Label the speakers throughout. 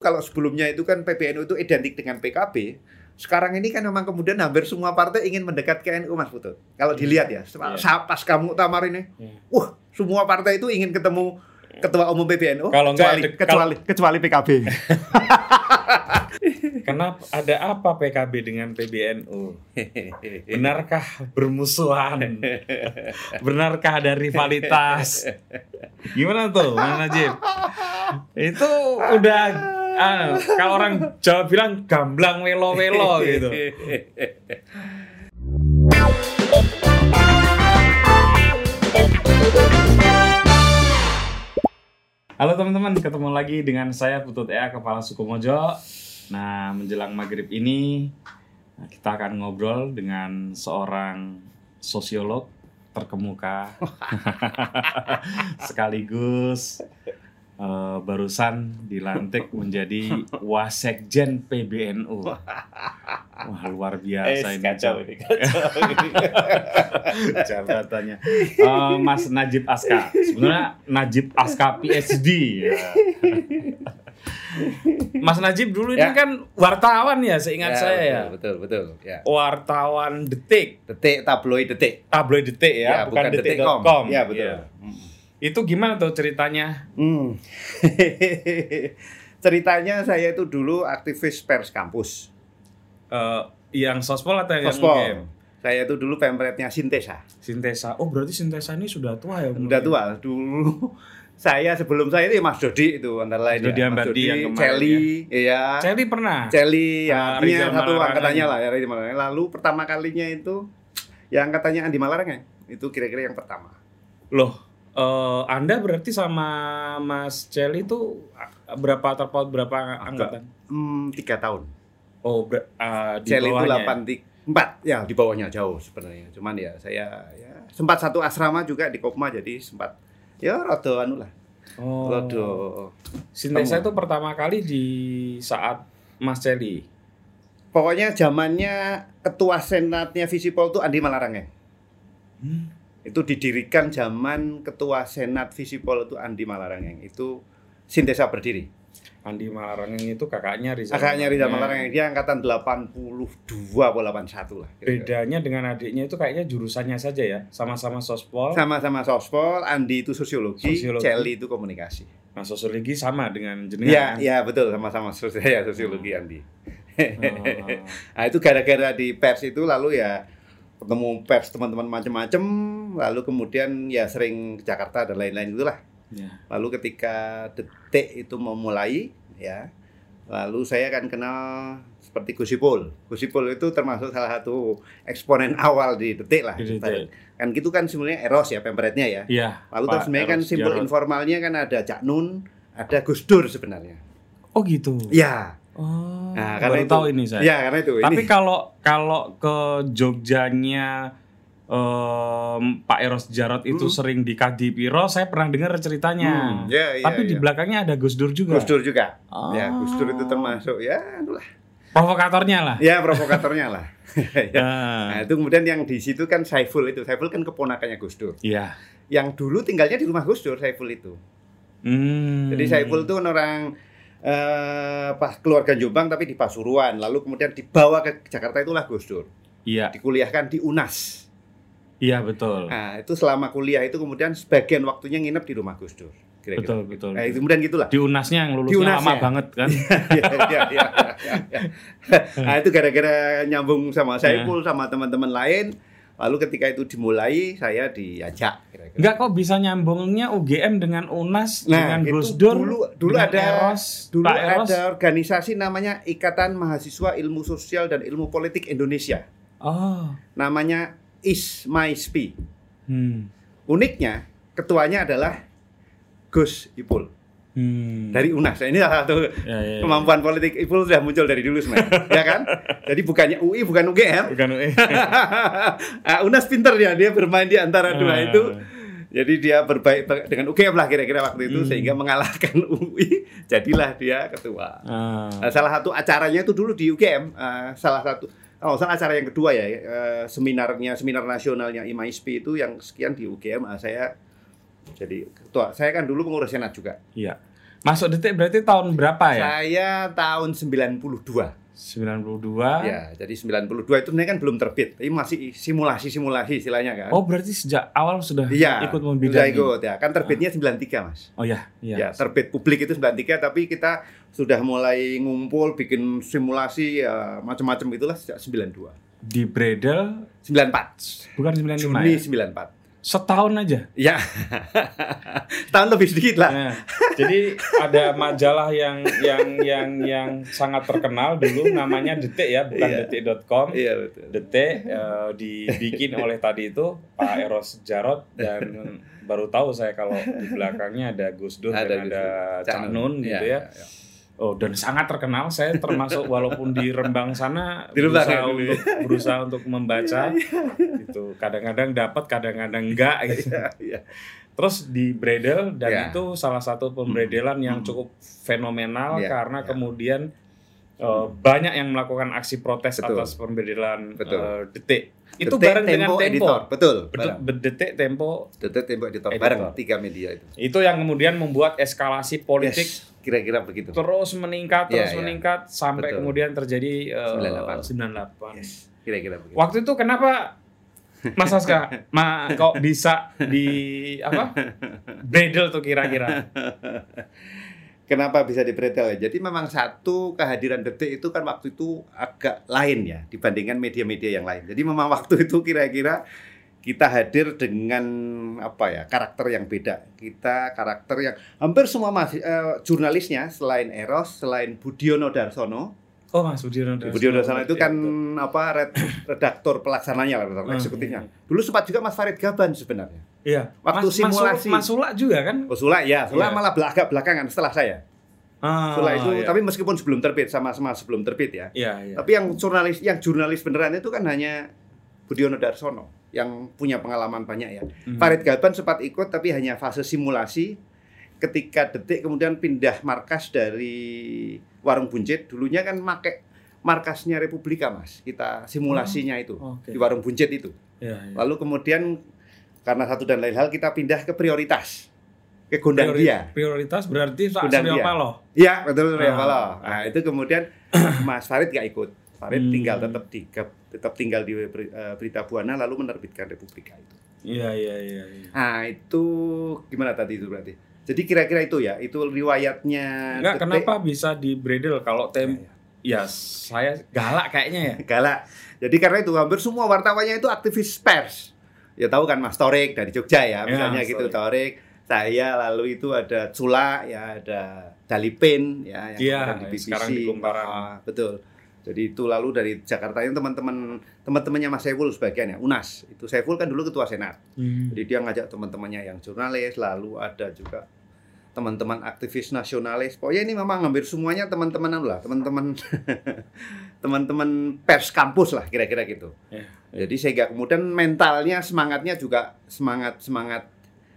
Speaker 1: Kalau sebelumnya itu kan PBNU itu identik dengan PKB, sekarang ini kan memang kemudian hampir semua partai ingin mendekat ke NU Mas Putut. Kalau dilihat ya, sa- pas kamu tamar ini,
Speaker 2: Iya.
Speaker 1: wah semua partai itu ingin ketemu ketua umum PBNU,
Speaker 2: Kalau
Speaker 1: kecuali,
Speaker 2: ada-
Speaker 1: kecuali, kecuali PKB.
Speaker 2: Kenapa ada apa PKB dengan PBNU? Benarkah bermusuhan? Benarkah ada rivalitas? Gimana tuh, Mas Najib? Itu udah ah, kalau orang Jawa bilang gamblang welo-welo gitu. Halo teman-teman, ketemu lagi dengan saya Putut Ea, Kepala Suku Mojo. Nah, menjelang maghrib ini nah, kita akan ngobrol dengan seorang sosiolog terkemuka sekaligus eh, barusan dilantik menjadi wasekjen PBNU. Wah luar biasa ini jabatannya. Eh, Mas Najib Aska. Sebenarnya Najib Aska PhD. ya. Mas Najib dulu ini
Speaker 1: Ya.
Speaker 2: kan wartawan ya, seingat saya ya.
Speaker 1: Betul, betul, betul. Ya.
Speaker 2: Wartawan detik,
Speaker 1: Detik tabloid detik.
Speaker 2: tabloid detik ya, bukan, detik.com.
Speaker 1: Ya, betul.
Speaker 2: Iya. Itu gimana tuh ceritanya?
Speaker 1: Hmm. Ceritanya saya itu dulu aktivis pers kampus.
Speaker 2: Eh, yang sospol atau yang
Speaker 1: Sospol.
Speaker 2: UGM?
Speaker 1: Saya itu dulu pemretnya Sintesa.
Speaker 2: Sintesa. Oh, berarti Sintesa ini sudah tua ya?
Speaker 1: Udah tua dulu. Saya sebelum saya itu Mas Dodi itu antara lain
Speaker 2: Dodi
Speaker 1: ya.
Speaker 2: Ambadi yang kemarin
Speaker 1: Celi, iya.
Speaker 2: Celi pernah.
Speaker 1: Celi
Speaker 2: Ah,
Speaker 1: ya, artinya
Speaker 2: Rizal
Speaker 1: satu angkatannya lah ya. Lalu pertama kalinya itu yang angkatannya Andi Malarangeng. Itu kira-kira yang pertama.
Speaker 2: Loh, eh, Anda berarti sama Mas Celi itu ah, berapa terpaut berapa angkatan?
Speaker 1: Hmm, tiga tahun.
Speaker 2: Oh, ber- ah, di
Speaker 1: Celi itu
Speaker 2: ya?
Speaker 1: delapan ti- empat ya di bawahnya jauh sebenarnya. Cuman ya saya ya sempat satu asrama juga di Kopma jadi sempat ya rada anu lah.
Speaker 2: Oh.
Speaker 1: Rada
Speaker 2: Sintesa itu pertama kali di saat Mas Celi.
Speaker 1: pokoknya zamannya ketua senatnya Visipol itu Andi Malarangeng.
Speaker 2: Hmm.
Speaker 1: Itu didirikan zaman ketua senat Visipol itu Andi Malarangeng. Itu Sintesa berdiri.
Speaker 2: Andi Malarangeng itu kakaknya Rizal.
Speaker 1: Kakaknya Rizal
Speaker 2: Malarangeng.
Speaker 1: Malarangeng dia angkatan 82 atau 81 lah.
Speaker 2: Bedanya dengan adiknya itu kayaknya jurusannya saja ya, sama-sama sospol.
Speaker 1: Sama-sama sospol, Andi itu sosiologi,
Speaker 2: Sosiologi.
Speaker 1: Celi itu komunikasi.
Speaker 2: Nah, sosiologi sama dengan jenengan.
Speaker 1: iya betul sama-sama saya sosiologi Andi.
Speaker 2: Oh.
Speaker 1: nah, itu gara-gara di pers itu lalu ya ketemu pers teman-teman macam-macam, lalu kemudian ya sering ke Jakarta dan lain-lain itulah.
Speaker 2: Ya.
Speaker 1: Lalu ketika detik itu memulai ya, lalu saya kan kenal seperti Gusipul. Gusipul itu termasuk salah satu eksponen awal di detik lah.
Speaker 2: Di Detik.
Speaker 1: Kan gitu kan sebenarnya Eros ya pemberetnya ya.
Speaker 2: Iya.
Speaker 1: Lalu
Speaker 2: Pak
Speaker 1: terus sebenarnya kan simbol
Speaker 2: Jarot.
Speaker 1: informalnya kan ada Cak Nun, ada Gus Dur sebenarnya.
Speaker 2: Oh gitu.
Speaker 1: Ya.
Speaker 2: Oh.
Speaker 1: Nah,
Speaker 2: baru
Speaker 1: karena itu,
Speaker 2: tahu ini saya.
Speaker 1: Ya, karena itu.
Speaker 2: Tapi
Speaker 1: ini.
Speaker 2: kalau kalau ke Jogjanya em, Pak Eros Jarot itu
Speaker 1: Hmm.
Speaker 2: sering di Kadipiro, saya pernah dengar ceritanya.
Speaker 1: Hmm, ya, ya,
Speaker 2: Tapi di
Speaker 1: ya.
Speaker 2: belakangnya ada Gus Dur juga.
Speaker 1: Gus Dur juga.
Speaker 2: Oh.
Speaker 1: Ya, Gus Dur itu termasuk ya, itulah.
Speaker 2: Provokatornya lah.
Speaker 1: Ya, provokatornya lah. Ya.
Speaker 2: Ah.
Speaker 1: Nah, itu kemudian yang di situ kan Saiful itu. Saiful kan keponakannya Gus Dur.
Speaker 2: Iya.
Speaker 1: Yang dulu tinggalnya di rumah Gus Dur, Saiful itu.
Speaker 2: Hmm.
Speaker 1: Jadi Saiful itu orang eh pas keluarga Jombang tapi di Pasuruan. Lalu kemudian dibawa ke Jakarta itulah Gus Dur.
Speaker 2: Iya,
Speaker 1: Dikuliahkan di UNAS.
Speaker 2: Iya betul.
Speaker 1: Nah, itu selama kuliah itu kemudian sebagian waktunya nginep di rumah Gus Dur.
Speaker 2: Betul, betul.
Speaker 1: Nah, itu kemudian gitulah.
Speaker 2: Di Unasnya yang lulusnya
Speaker 1: Unas
Speaker 2: lama
Speaker 1: ya?
Speaker 2: banget kan.
Speaker 1: Iya, iya, iya, iya, iya. Nah, itu gara-gara nyambung sama
Speaker 2: Iya.
Speaker 1: Saiful sama teman-teman lain. Lalu ketika itu dimulai, saya diajak. kira-kira.
Speaker 2: Enggak kok bisa nyambungnya UGM dengan Unas dengan
Speaker 1: Nah, itu
Speaker 2: Gus Dur.
Speaker 1: dulu dulu
Speaker 2: dengan
Speaker 1: ada
Speaker 2: Eros,
Speaker 1: dulu
Speaker 2: Pak Eros.
Speaker 1: ada organisasi namanya Ikatan Mahasiswa Ilmu Sosial dan Ilmu Politik Indonesia.
Speaker 2: Oh.
Speaker 1: Namanya ISMAISPI.
Speaker 2: Hmm.
Speaker 1: Uniknya ketuanya adalah Gus Ipul
Speaker 2: Hmm.
Speaker 1: dari UNAS. Nah, ini salah satu
Speaker 2: Ya, ya, ya.
Speaker 1: kemampuan politik Ipul sudah muncul dari dulu sebenarnya, ya kan? Jadi bukannya UI bukan UGM.
Speaker 2: Bukan UE.
Speaker 1: Ah, Unas pinter ya dia bermain di antara dua
Speaker 2: Ah.
Speaker 1: itu. Jadi dia berbaik dengan UGM lah kira-kira waktu itu
Speaker 2: Hmm.
Speaker 1: sehingga mengalahkan UI. Jadilah dia ketua.
Speaker 2: Ah.
Speaker 1: Nah, salah satu acaranya itu dulu di UGM. ah, salah satu Oh, salah acara yang kedua ya, eh, seminarnya seminar nasionalnya IMAISP itu yang sekian di UGM. Ah, saya jadi ketua. Saya kan dulu pengurus senat juga.
Speaker 2: Iya. Masuk detik berarti tahun berapa ya?
Speaker 1: Saya tahun 92.
Speaker 2: 92.
Speaker 1: Ya, jadi 92 itu kan belum terbit, tapi masih simulasi-simulasi istilahnya kan.
Speaker 2: Oh, berarti sejak awal sudah
Speaker 1: Iya,
Speaker 2: ikut
Speaker 1: sudah
Speaker 2: membidangi.
Speaker 1: ikut ya. Kan terbitnya 93, Mas.
Speaker 2: Oh ya, iya.
Speaker 1: Ya, terbit publik itu 93 tapi kita sudah mulai ngumpul bikin simulasi ya macam-macam itulah sejak 92.
Speaker 2: Di Bredel
Speaker 1: 94.
Speaker 2: bukan 95
Speaker 1: Juni
Speaker 2: ya?
Speaker 1: 94.
Speaker 2: Setahun aja.
Speaker 1: Ya. Tahun lebih sedikit lah.
Speaker 2: Nah, jadi ada majalah yang yang yang yang sangat terkenal dulu namanya Detik ya, bukan
Speaker 1: Iya.
Speaker 2: detik.com.
Speaker 1: Iya, betul.
Speaker 2: Detik eh, dibikin oleh tadi itu Pak Eros Jarot dan baru tahu saya kalau di belakangnya ada Gus Dur dan
Speaker 1: Gus
Speaker 2: ada. Cak Nun gitu ya.
Speaker 1: iya.
Speaker 2: Oh dan sangat terkenal. Saya termasuk walaupun di Rembang sana
Speaker 1: Di Rembang
Speaker 2: berusaha
Speaker 1: ya ya.
Speaker 2: untuk berusaha untuk membaca. itu kadang-kadang dapat, kadang-kadang enggak gitu.
Speaker 1: Iya, iya.
Speaker 2: Terus di Bredel dan
Speaker 1: Ya.
Speaker 2: itu salah satu pembredelan yang
Speaker 1: Hmm.
Speaker 2: cukup fenomenal
Speaker 1: Ya,
Speaker 2: karena
Speaker 1: ya.
Speaker 2: kemudian eh, banyak yang melakukan aksi protes
Speaker 1: Betul.
Speaker 2: atas pembredelan
Speaker 1: Betul.
Speaker 2: eh, Detik. Itu
Speaker 1: Detik,
Speaker 2: bareng dengan Tempo.
Speaker 1: editor. Betul.
Speaker 2: Betul,
Speaker 1: bareng.
Speaker 2: Detik Tempo
Speaker 1: Detik Tempo editor.
Speaker 2: Editor.
Speaker 1: Bareng tiga media itu.
Speaker 2: itu yang kemudian membuat eskalasi politik
Speaker 1: Yes, kira-kira begitu.
Speaker 2: terus meningkat
Speaker 1: Ya,
Speaker 2: terus
Speaker 1: ya.
Speaker 2: meningkat sampai
Speaker 1: Betul.
Speaker 2: kemudian terjadi eh,
Speaker 1: 98.
Speaker 2: 98.
Speaker 1: Yes, kira-kira begitu.
Speaker 2: Waktu itu kenapa Mas Aska ma, kok bisa di apa? Bredel tuh kira-kira.
Speaker 1: Kenapa bisa di Pretel ya? Jadi memang satu kehadiran detik itu kan waktu itu agak lain ya dibandingkan media-media yang lain. Jadi memang waktu itu kira-kira kita hadir dengan apa ya karakter yang beda. Kita karakter yang hampir semua masih eh, jurnalisnya selain Eros, selain Budiono Darsono.
Speaker 2: Oh Mas Budiono Darsono.
Speaker 1: Budiono Darsono itu
Speaker 2: Iya,
Speaker 1: kan
Speaker 2: betul.
Speaker 1: apa red- redaktor pelaksananya lah, redaktor
Speaker 2: Hmm,
Speaker 1: eksekutifnya.
Speaker 2: iya.
Speaker 1: Dulu sempat juga Mas Farid Gaban sebenarnya.
Speaker 2: Iya.
Speaker 1: Waktu
Speaker 2: Mas- Mas
Speaker 1: simulasi.
Speaker 2: Mas Sula juga kan?
Speaker 1: Oh Sula ya, Sula
Speaker 2: Iya.
Speaker 1: malah belakang belakangan setelah saya.
Speaker 2: Ah,
Speaker 1: Sula itu
Speaker 2: iya.
Speaker 1: tapi meskipun sebelum terbit sama-sama sebelum terbit ya.
Speaker 2: Iya, iya.
Speaker 1: Tapi yang jurnalis yang jurnalis beneran itu kan hanya Budiono Darsono yang punya pengalaman banyak ya.
Speaker 2: Hmm.
Speaker 1: Farid Gaban sempat ikut tapi hanya fase simulasi. Ketika detik kemudian pindah markas dari Warung Buncit, dulunya kan make markasnya Republika Mas. Kita simulasinya itu
Speaker 2: Oke.
Speaker 1: di Warung Buncit itu.
Speaker 2: Iya, iya.
Speaker 1: Lalu kemudian karena satu dan lain hal kita pindah ke prioritas ke
Speaker 2: Priori-
Speaker 1: Gondangdia.
Speaker 2: Prioritas berarti Pak Surya. Paloh.
Speaker 1: Iya betul Surya
Speaker 2: Ah,
Speaker 1: Paloh. Nah itu kemudian Mas Farid nggak ikut. Farid
Speaker 2: Hmm.
Speaker 1: tinggal tetap di tetap tinggal di eh, Berita Buana lalu menerbitkan Republika itu.
Speaker 2: Iya, iya, iya. iya.
Speaker 1: Nah itu gimana tadi itu berarti? Jadi kira-kira itu ya, itu riwayatnya.
Speaker 2: Enggak, kenapa bisa di Bredel kalau tem
Speaker 1: Ya,
Speaker 2: ya saya galak kayaknya ya.
Speaker 1: ya. Galak. Jadi karena itu hampir semua wartawannya itu aktivis pers. Ya tahu kan Mas Torik dari Jogja ya,
Speaker 2: Ya,
Speaker 1: misalnya gitu
Speaker 2: Torik.
Speaker 1: Saya lalu itu ada Cula ya, ada Dalipin ya yang kemarin di BBC.
Speaker 2: sekarang di Kumparan.
Speaker 1: Ah, betul. Jadi itu lalu dari Jakarta itu teman-teman teman-temannya Mas Saiful sebagian ya, Unas. Itu Saiful kan dulu ketua Senat.
Speaker 2: Hmm.
Speaker 1: Jadi dia ngajak teman-temannya yang jurnalis, lalu ada juga teman-teman aktivis nasionalis. Pokoknya ini memang hampir semuanya teman-teman anu lah, teman-teman teman-teman pers kampus lah kira-kira gitu.
Speaker 2: Ya.
Speaker 1: Jadi sehingga kemudian mentalnya, semangatnya juga semangat semangat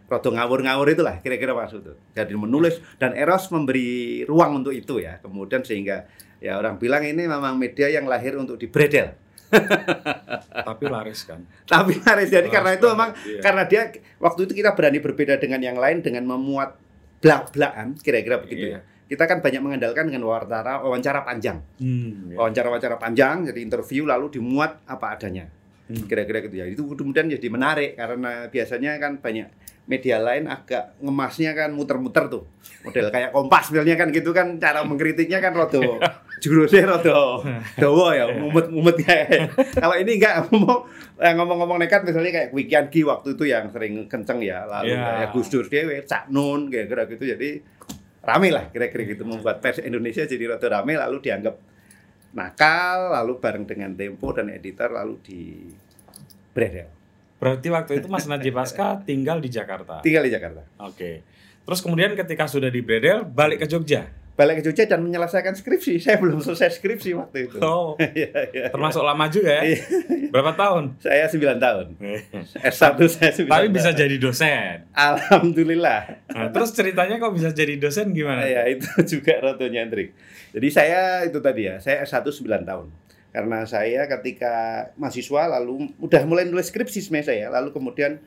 Speaker 1: rodo ngawur-ngawur itulah kira-kira maksud itu. Jadi menulis dan Eros memberi ruang untuk itu ya. Kemudian sehingga ya orang bilang ini memang media yang lahir untuk dibredel.
Speaker 2: Tapi laris kan.
Speaker 1: Tapi laris jadi
Speaker 2: Laris
Speaker 1: karena itu memang
Speaker 2: iya.
Speaker 1: karena dia waktu itu kita berani berbeda dengan yang lain dengan memuat belak-belakan kira-kira begitu
Speaker 2: Iya.
Speaker 1: ya. Kita kan banyak mengandalkan dengan wawancara wawancara panjang.
Speaker 2: Hmm. ya.
Speaker 1: Wawancara-wawancara panjang jadi interview lalu dimuat apa adanya.
Speaker 2: Hmm.
Speaker 1: Kira-kira gitu ya. Itu kemudian jadi menarik karena biasanya kan banyak media lain agak ngemasnya kan muter-muter tuh. Model kayak Kompas misalnya kan gitu kan cara mengkritiknya kan rodo jurusnya rodo dawa ya, mumet-mumet kayak. Kalau ini enggak ngomong ngomong-ngomong nekat misalnya kayak Wikian Ki waktu itu yang sering kenceng ya, lalu
Speaker 2: Iya.
Speaker 1: kayak Gus Dur dewe, Cak Nun kira-kira gitu. Jadi rame lah kira-kira gitu membuat pers Indonesia jadi rodo rame lalu dianggap nakal lalu bareng dengan Tempo dan editor lalu di Bredel.
Speaker 2: Berarti waktu itu Mas Najib Aska tinggal di Jakarta.
Speaker 1: Tinggal di Jakarta.
Speaker 2: Oke. Terus kemudian ketika sudah di Bredel balik ke Jogja.
Speaker 1: Balik ke Jogja dan menyelesaikan skripsi. Saya belum selesai skripsi waktu itu.
Speaker 2: Oh,
Speaker 1: Iya, iya.
Speaker 2: termasuk lama juga ya.
Speaker 1: Iya.
Speaker 2: Berapa tahun?
Speaker 1: Saya 9 tahun. S1 saya 9
Speaker 2: Tapi bisa
Speaker 1: tahun.
Speaker 2: jadi dosen.
Speaker 1: Alhamdulillah.
Speaker 2: Nah, terus ceritanya kok bisa jadi dosen gimana?
Speaker 1: Ya, itu juga roto nyentrik. Jadi saya itu tadi ya, saya S1 9 tahun. Karena saya ketika mahasiswa lalu udah mulai nulis skripsi sebenarnya saya, lalu kemudian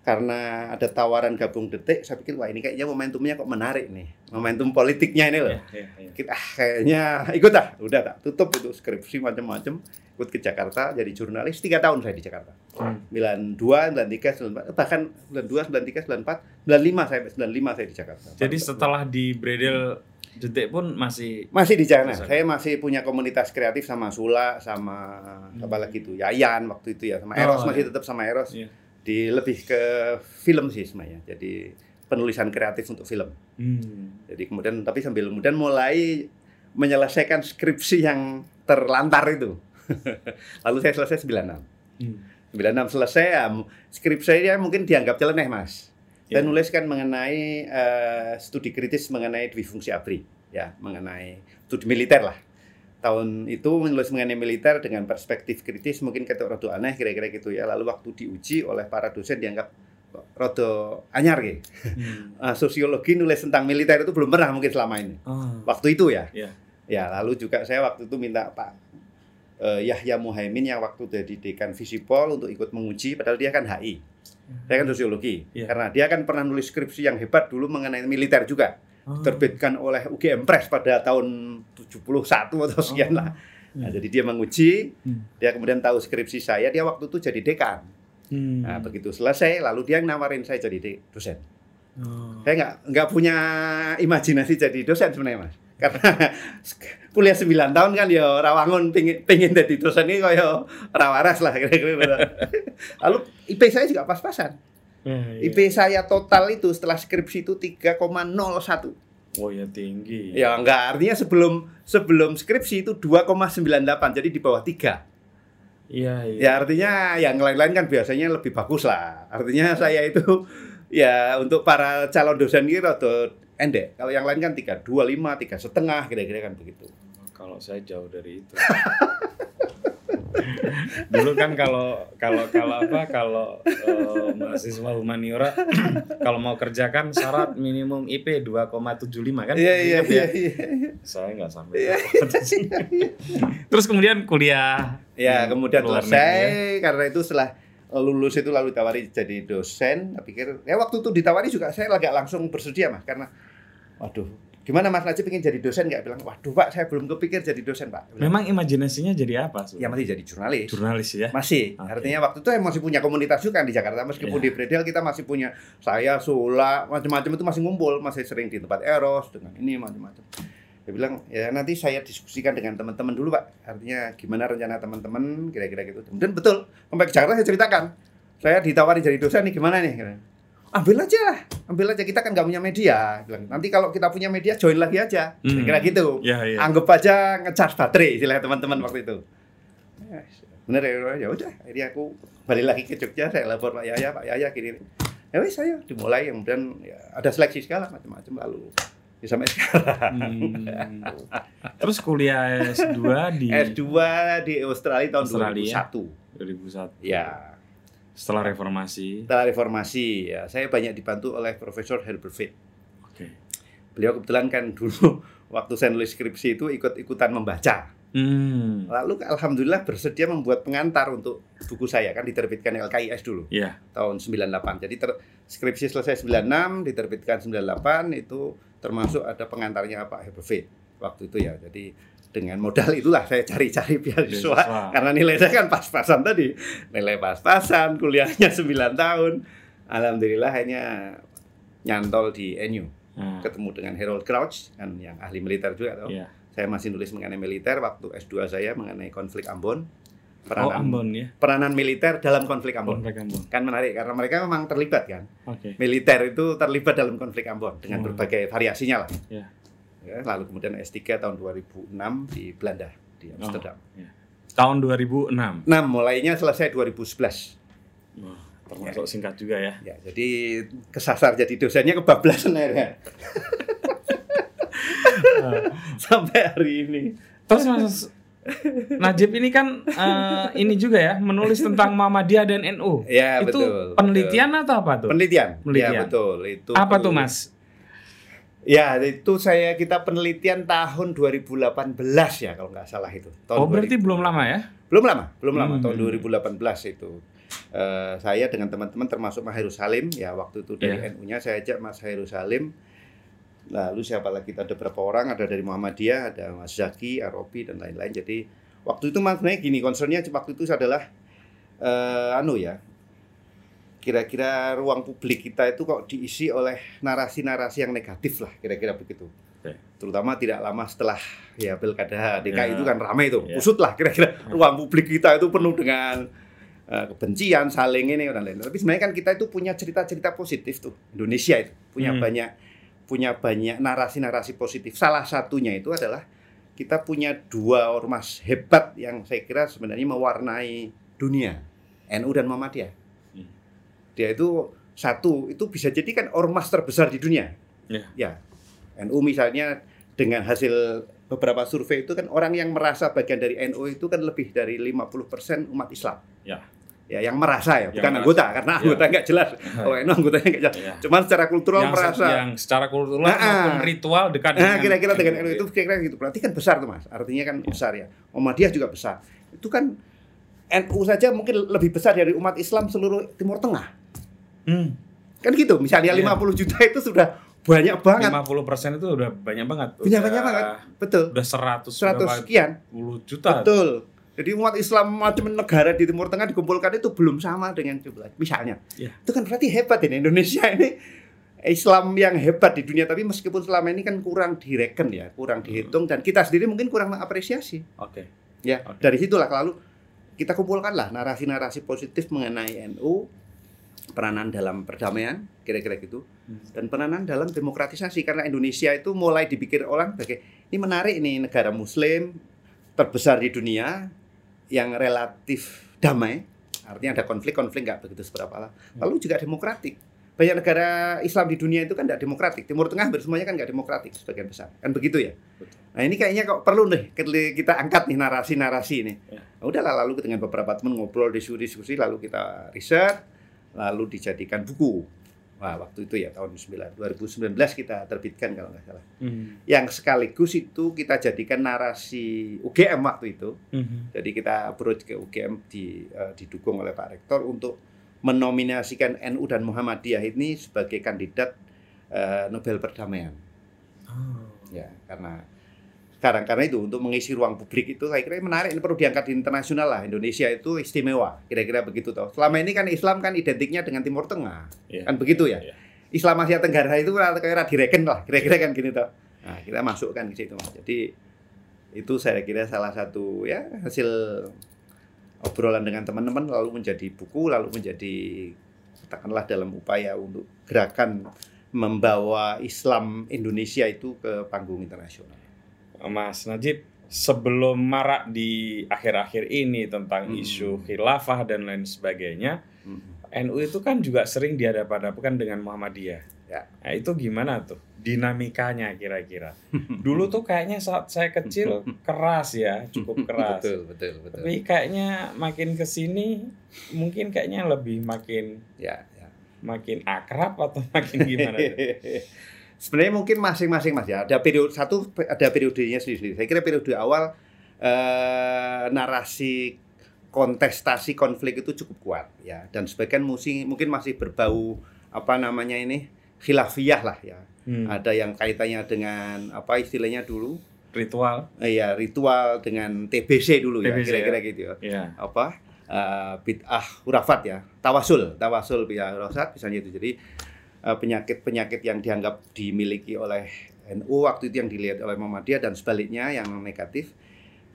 Speaker 1: karena ada tawaran gabung detik, saya pikir wah ini kayaknya momentumnya kok menarik nih, momentum politiknya ini loh.
Speaker 2: Iya, iya, iya.
Speaker 1: Kita ah, kayaknya ikut ah, udah tak tutup itu skripsi macam-macam, ikut ke Jakarta jadi jurnalis tiga tahun saya di Jakarta.
Speaker 2: Hmm.
Speaker 1: 92, 93, 94, bahkan 92, 93, 94, 95 saya 95 saya di Jakarta.
Speaker 2: Jadi setelah di Bredel detik pun masih
Speaker 1: masih di sana. Saya masih punya komunitas kreatif sama Sula, sama
Speaker 2: Hmm.
Speaker 1: apa lagi itu, Yayan waktu itu ya, sama
Speaker 2: Oh,
Speaker 1: Eros masih
Speaker 2: iya.
Speaker 1: tetap sama Eros.
Speaker 2: Iya.
Speaker 1: Di lebih ke film sih sebenarnya. Jadi penulisan kreatif untuk film.
Speaker 2: Hmm.
Speaker 1: Jadi kemudian tapi sambil kemudian mulai menyelesaikan skripsi yang terlantar itu. Lalu saya selesai 96.
Speaker 2: Hmm.
Speaker 1: 96 selesai ya, skripsi saya mungkin dianggap celeneh mas. Saya
Speaker 2: Ya.
Speaker 1: nuliskan mengenai eh, studi kritis mengenai dwi fungsi ABRI, ya mengenai studi militer lah. Tahun itu menulis mengenai militer dengan perspektif kritis mungkin ketok rodo aneh kira-kira gitu ya. Lalu waktu diuji oleh para dosen dianggap rodo anyar gitu.
Speaker 2: Hmm.
Speaker 1: Ah, sosiologi nulis tentang militer itu belum pernah mungkin selama ini.
Speaker 2: Oh.
Speaker 1: Waktu itu ya.
Speaker 2: Iya.
Speaker 1: Ya, lalu juga saya waktu itu minta Pak eh, Yahya Muhaimin yang waktu jadi dekan Visipol untuk ikut menguji padahal dia kan HI. Saya kan sosiologi.
Speaker 2: Iya.
Speaker 1: Karena dia kan pernah nulis skripsi yang hebat dulu mengenai militer juga.
Speaker 2: Oh.
Speaker 1: Terbitkan oleh UGM Press pada tahun 71 atau sekian lah. Nah,
Speaker 2: Hmm.
Speaker 1: jadi dia menguji,
Speaker 2: Hmm.
Speaker 1: dia kemudian tahu skripsi saya, dia waktu itu jadi dekan.
Speaker 2: Hmm.
Speaker 1: Nah, begitu selesai, lalu dia yang nawarin saya jadi dosen.
Speaker 2: Oh.
Speaker 1: Saya nggak nggak punya imajinasi jadi dosen sebenarnya mas. Karena kuliah 9 tahun kan ya rawangun pingin, pingin jadi dosen ini kaya rawaras lah kira-kira. Lalu IP saya juga pas-pasan.
Speaker 2: Eh, iya.
Speaker 1: IP saya total itu setelah skripsi itu 3,01.
Speaker 2: Oh ya tinggi.
Speaker 1: Ya enggak, artinya sebelum sebelum skripsi itu 2,98 jadi di bawah 3.
Speaker 2: Iya, iya.
Speaker 1: Ya artinya yang lain-lain kan biasanya lebih bagus lah. Artinya saya itu ya untuk para calon dosen ini rada endek. Kalau yang lain kan 325, tiga setengah kira-kira kan begitu.
Speaker 2: Kalau saya jauh dari itu. Dulu kan kalau kalau kalau apa kalau eh, mahasiswa humaniora kalau mau kerjakan syarat minimum IP 2,75 kan?
Speaker 1: Iya iya
Speaker 2: ya?
Speaker 1: iya iya.
Speaker 2: Saya nggak sampai.
Speaker 1: Iya.
Speaker 2: Terus kemudian kuliah.
Speaker 1: Ya kemudian selesai karena itu setelah lulus itu lalu ditawari jadi dosen. Saya pikir ya waktu itu ditawari juga saya agak langsung bersedia mas karena waduh gimana mas Najib ingin jadi dosen nggak bilang waduh pak saya belum kepikir jadi dosen pak. Bilang,
Speaker 2: Memang imajinasinya jadi apa? Su?
Speaker 1: ya masih jadi jurnalis.
Speaker 2: Jurnalis ya.
Speaker 1: Masih.
Speaker 2: Oke.
Speaker 1: Artinya waktu itu saya masih punya komunitas juga di Jakarta meskipun
Speaker 2: Iya.
Speaker 1: di Bredel kita masih punya saya, Sula, macam-macam itu masih ngumpul, masih sering di tempat Eros dengan ini macam-macam. Dia bilang, "Ya nanti saya diskusikan dengan teman-teman dulu, Pak. Artinya gimana rencana teman-teman kira-kira gitu." Dan betul, sampai ke Jakarta saya ceritakan. Saya ditawari jadi dosen nih gimana nih? Ambil aja lah, ambil aja kita kan nggak punya media. Bilang, nanti kalau kita punya media join lagi aja.
Speaker 2: Hmm.
Speaker 1: Kira gitu
Speaker 2: Ya, ya.
Speaker 1: anggap aja ngecas baterai istilah teman-teman waktu itu. Bener ya, ya udah. Akhirnya aku balik lagi ke Jogja, saya lapor Pak Yaya, Pak Yaya gini. Ya wis saya dimulai kemudian ya, ada seleksi segala macam-macam lalu ya, sampai sekarang.
Speaker 2: Hmm. Terus kuliah S2 di
Speaker 1: S2 di Australia tahun
Speaker 2: Australia.
Speaker 1: 2001.
Speaker 2: 2001.
Speaker 1: Ya,
Speaker 2: Setelah reformasi.
Speaker 1: setelah reformasi ya saya banyak dibantu oleh Profesor Herbert.
Speaker 2: Oke.
Speaker 1: Beliau kebetulan kan dulu waktu saya nulis skripsi itu ikut-ikutan membaca.
Speaker 2: Hmm.
Speaker 1: Lalu alhamdulillah bersedia membuat pengantar untuk buku saya kan diterbitkan LKIS dulu
Speaker 2: Iya.
Speaker 1: tahun 98. Jadi ter, skripsi selesai 96 diterbitkan 98 itu termasuk ada pengantarnya Pak Herbert waktu itu ya. Jadi dengan modal itulah saya cari-cari beasiswa
Speaker 2: Beasiswa.
Speaker 1: karena nilai saya kan pas-pasan tadi. Nilai pas-pasan, kuliahnya 9 tahun. Alhamdulillah hanya nyantol di NU
Speaker 2: Nah,
Speaker 1: ketemu dengan Harold Crouch kan yang ahli militer juga toh.
Speaker 2: Iya.
Speaker 1: Saya masih nulis mengenai militer waktu S2 saya mengenai konflik Ambon.
Speaker 2: Oh, Ambon ya.
Speaker 1: peranan militer dalam konflik Ambon.
Speaker 2: Konflik Ambon.
Speaker 1: Kan menarik karena mereka memang terlibat kan.
Speaker 2: Oke.
Speaker 1: Militer itu terlibat dalam konflik Ambon dengan
Speaker 2: Hmm.
Speaker 1: berbagai variasinya lah.
Speaker 2: Ya.
Speaker 1: Ya, lalu kemudian S3 tahun 2006 di Belanda di
Speaker 2: Oh.
Speaker 1: Amsterdam.
Speaker 2: Tahun 2006.
Speaker 1: Nah, mulainya selesai 2011.
Speaker 2: Wah, termasuk singkat juga ya.
Speaker 1: Ya, jadi kesasar jadi dosennya kebablasan akhirnya. Sampai hari ini.
Speaker 2: Terus Mas Najib ini kan eh, ini juga ya menulis tentang Muhammadiyah dan NU.
Speaker 1: Ya,
Speaker 2: itu
Speaker 1: betul.
Speaker 2: penelitian atau apa tuh?
Speaker 1: Penelitian.
Speaker 2: Penelitian.
Speaker 1: Ya, betul. Itu
Speaker 2: apa tuh Mas?
Speaker 1: Ya, itu saya kita penelitian tahun 2018 ya kalau nggak salah itu. Tahun
Speaker 2: Oh berarti
Speaker 1: 2000.
Speaker 2: belum lama ya?
Speaker 1: belum lama, belum lama
Speaker 2: Hmm.
Speaker 1: tahun 2018 itu. eh, saya dengan teman-teman termasuk Mas Heru Salim ya waktu itu dari
Speaker 2: Iya.
Speaker 1: NU-nya saya ajak Mas Heru Salim lalu siapa lagi ada beberapa orang ada dari Muhammadiyah ada Mas Zaki Arobi dan lain-lain jadi waktu itu sebenarnya gini concernnya waktu itu adalah eh, anu ya kira-kira ruang publik kita itu kok diisi oleh narasi-narasi yang negatif lah kira-kira begitu
Speaker 2: Oke.
Speaker 1: terutama tidak lama setelah ya pilkada DKI
Speaker 2: Ya.
Speaker 1: itu kan ramai itu
Speaker 2: Ya.
Speaker 1: usut lah kira-kira ruang publik kita itu penuh dengan eh, kebencian saling ini dan lain-lain tapi sebenarnya kan kita itu punya cerita-cerita positif tuh Indonesia itu punya
Speaker 2: Hmm.
Speaker 1: banyak punya banyak narasi-narasi positif salah satunya itu adalah kita punya dua ormas hebat yang saya kira sebenarnya mewarnai dunia NU dan Muhammadiyah. Dia itu satu itu bisa jadi kan ormas terbesar di dunia
Speaker 2: Ya.
Speaker 1: ya NU misalnya dengan hasil beberapa survei itu kan orang yang merasa bagian dari NU itu kan lebih dari 50% umat Islam
Speaker 2: Ya.
Speaker 1: ya yang merasa ya
Speaker 2: Yang
Speaker 1: bukan
Speaker 2: merasa.
Speaker 1: anggota karena
Speaker 2: Ya.
Speaker 1: anggota nggak jelas kalau NU anggotanya nggak jelas
Speaker 2: Ya.
Speaker 1: cuman secara kultural
Speaker 2: yang,
Speaker 1: merasa
Speaker 2: yang secara kultural
Speaker 1: Nah,
Speaker 2: maupun
Speaker 1: ah.
Speaker 2: ritual dekat
Speaker 1: Nah, kira-kira dengan NU itu kira-kira gitu. Berarti kan besar tuh, Mas. Artinya kan besar ya. Muhammadiyah juga besar. Itu kan NU saja mungkin lebih besar dari umat Islam seluruh Timur Tengah.
Speaker 2: Hmm.
Speaker 1: Kan gitu. Misalnya
Speaker 2: Iya.
Speaker 1: 50 juta itu sudah banyak banget.
Speaker 2: 50% itu udah banyak banget.
Speaker 1: Punya
Speaker 2: Udah-
Speaker 1: banyak banget. Betul.
Speaker 2: Udah 100
Speaker 1: 100
Speaker 2: berapa
Speaker 1: sekian.
Speaker 2: puluh juta.
Speaker 1: Betul. Jadi umat Islam macam negara di Timur Tengah dikumpulkan itu belum sama dengan jumlah. Misalnya.
Speaker 2: Iya.
Speaker 1: Itu kan berarti hebat ini Indonesia ini Islam yang hebat di dunia tapi meskipun selama ini kan kurang direken ya, kurang dihitung dan kita sendiri mungkin kurang mengapresiasi.
Speaker 2: Oke.
Speaker 1: Ya,
Speaker 2: Oke.
Speaker 1: dari situlah lalu kita kumpulkanlah narasi-narasi positif mengenai NU, peranan dalam perdamaian, kira-kira gitu,
Speaker 2: Hmm.
Speaker 1: dan peranan dalam demokratisasi karena Indonesia itu mulai dipikir orang sebagai ini menarik nih negara Muslim terbesar di dunia yang relatif damai, artinya ada konflik-konflik nggak begitu seberapa lah. Lalu juga demokratik. Banyak negara Islam di dunia itu kan tidak demokratik. Timur Tengah hampir semuanya kan nggak demokratik sebagian besar. Kan begitu ya?
Speaker 2: Betul.
Speaker 1: Nah ini kayaknya kok perlu nih kita angkat nih narasi-narasi ini.
Speaker 2: Ya.
Speaker 1: Nah, udahlah lalu dengan beberapa teman ngobrol diskusi-diskusi lalu kita riset lalu dijadikan buku. Wah waktu itu ya tahun 9, 2019 kita terbitkan kalau nggak salah.
Speaker 2: Hmm.
Speaker 1: Yang sekaligus itu kita jadikan narasi UGM waktu itu.
Speaker 2: Hmm.
Speaker 1: Jadi kita approach ke UGM di, eh, didukung oleh Pak Rektor untuk menominasikan NU dan Muhammadiyah ini sebagai kandidat eh, Nobel perdamaian.
Speaker 2: Oh.
Speaker 1: Ya, karena sekarang karena itu untuk mengisi ruang publik itu saya kira menarik ini perlu diangkat di internasional lah. Indonesia itu istimewa, kira-kira begitu toh. Selama ini kan Islam kan identiknya dengan Timur Tengah.
Speaker 2: Iya.
Speaker 1: Kan begitu ya.
Speaker 2: Iya.
Speaker 1: Islam Asia Tenggara itu kira-kira direken lah, kira-kira kan gini toh. Nah, kita masukkan ke situ Mas. Jadi itu saya kira salah satu ya hasil obrolan dengan teman-teman lalu menjadi buku lalu menjadi katakanlah dalam upaya untuk gerakan membawa Islam Indonesia itu ke panggung internasional.
Speaker 2: Mas Najib, sebelum marak di akhir-akhir ini tentang
Speaker 1: Hmm.
Speaker 2: isu khilafah dan lain sebagainya,
Speaker 1: Hmm.
Speaker 2: NU itu kan juga sering dihadap-hadapkan dengan Muhammadiyah.
Speaker 1: Ya.
Speaker 2: Nah, itu gimana tuh dinamikanya kira-kira? Dulu tuh kayaknya saat saya kecil keras ya, cukup keras.
Speaker 1: Betul, betul, betul.
Speaker 2: Tapi kayaknya makin ke sini mungkin kayaknya lebih makin
Speaker 1: Ya, ya.
Speaker 2: makin akrab atau makin gimana?
Speaker 1: Sebenarnya mungkin masing-masing mas ya. Ada periode satu ada periodenya sendiri. Saya kira periode awal eh, narasi kontestasi konflik itu cukup kuat ya. Dan sebagian musik mungkin masih berbau apa namanya ini khilafiyah lah ya.
Speaker 2: Hmm,
Speaker 1: Ada yang kaitannya dengan apa istilahnya dulu
Speaker 2: ritual.
Speaker 1: eh, ya ritual dengan TBC dulu ya
Speaker 2: TBC,
Speaker 1: kira-kira gitu ya.
Speaker 2: Ya.
Speaker 1: apa eh, bid'ah hurafat ya tawasul tawasul bid'ah hurafat misalnya itu jadi penyakit-penyakit yang dianggap dimiliki oleh NU waktu itu yang dilihat oleh Muhammadiyah dan sebaliknya yang negatif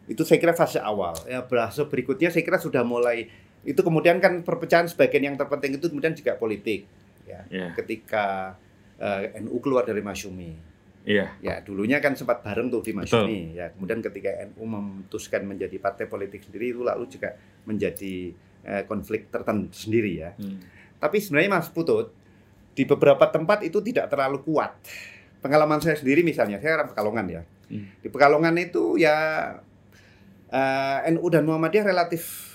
Speaker 1: itu saya kira fase awal ya fase berikutnya saya kira sudah mulai itu kemudian kan perpecahan sebagian yang terpenting itu kemudian juga politik ya
Speaker 2: Ya.
Speaker 1: ketika eh, NU keluar dari Masyumi
Speaker 2: Iya.
Speaker 1: Ya, dulunya kan sempat bareng tuh di Masyumi. Ya, kemudian ketika NU memutuskan menjadi partai politik sendiri itu lalu juga menjadi eh, konflik tertentu sendiri ya.
Speaker 2: Hmm.
Speaker 1: Tapi sebenarnya Mas Putut di beberapa tempat itu tidak terlalu kuat. Pengalaman saya sendiri misalnya, saya orang Pekalongan ya.
Speaker 2: Hmm.
Speaker 1: Di Pekalongan itu ya eh, NU dan Muhammadiyah relatif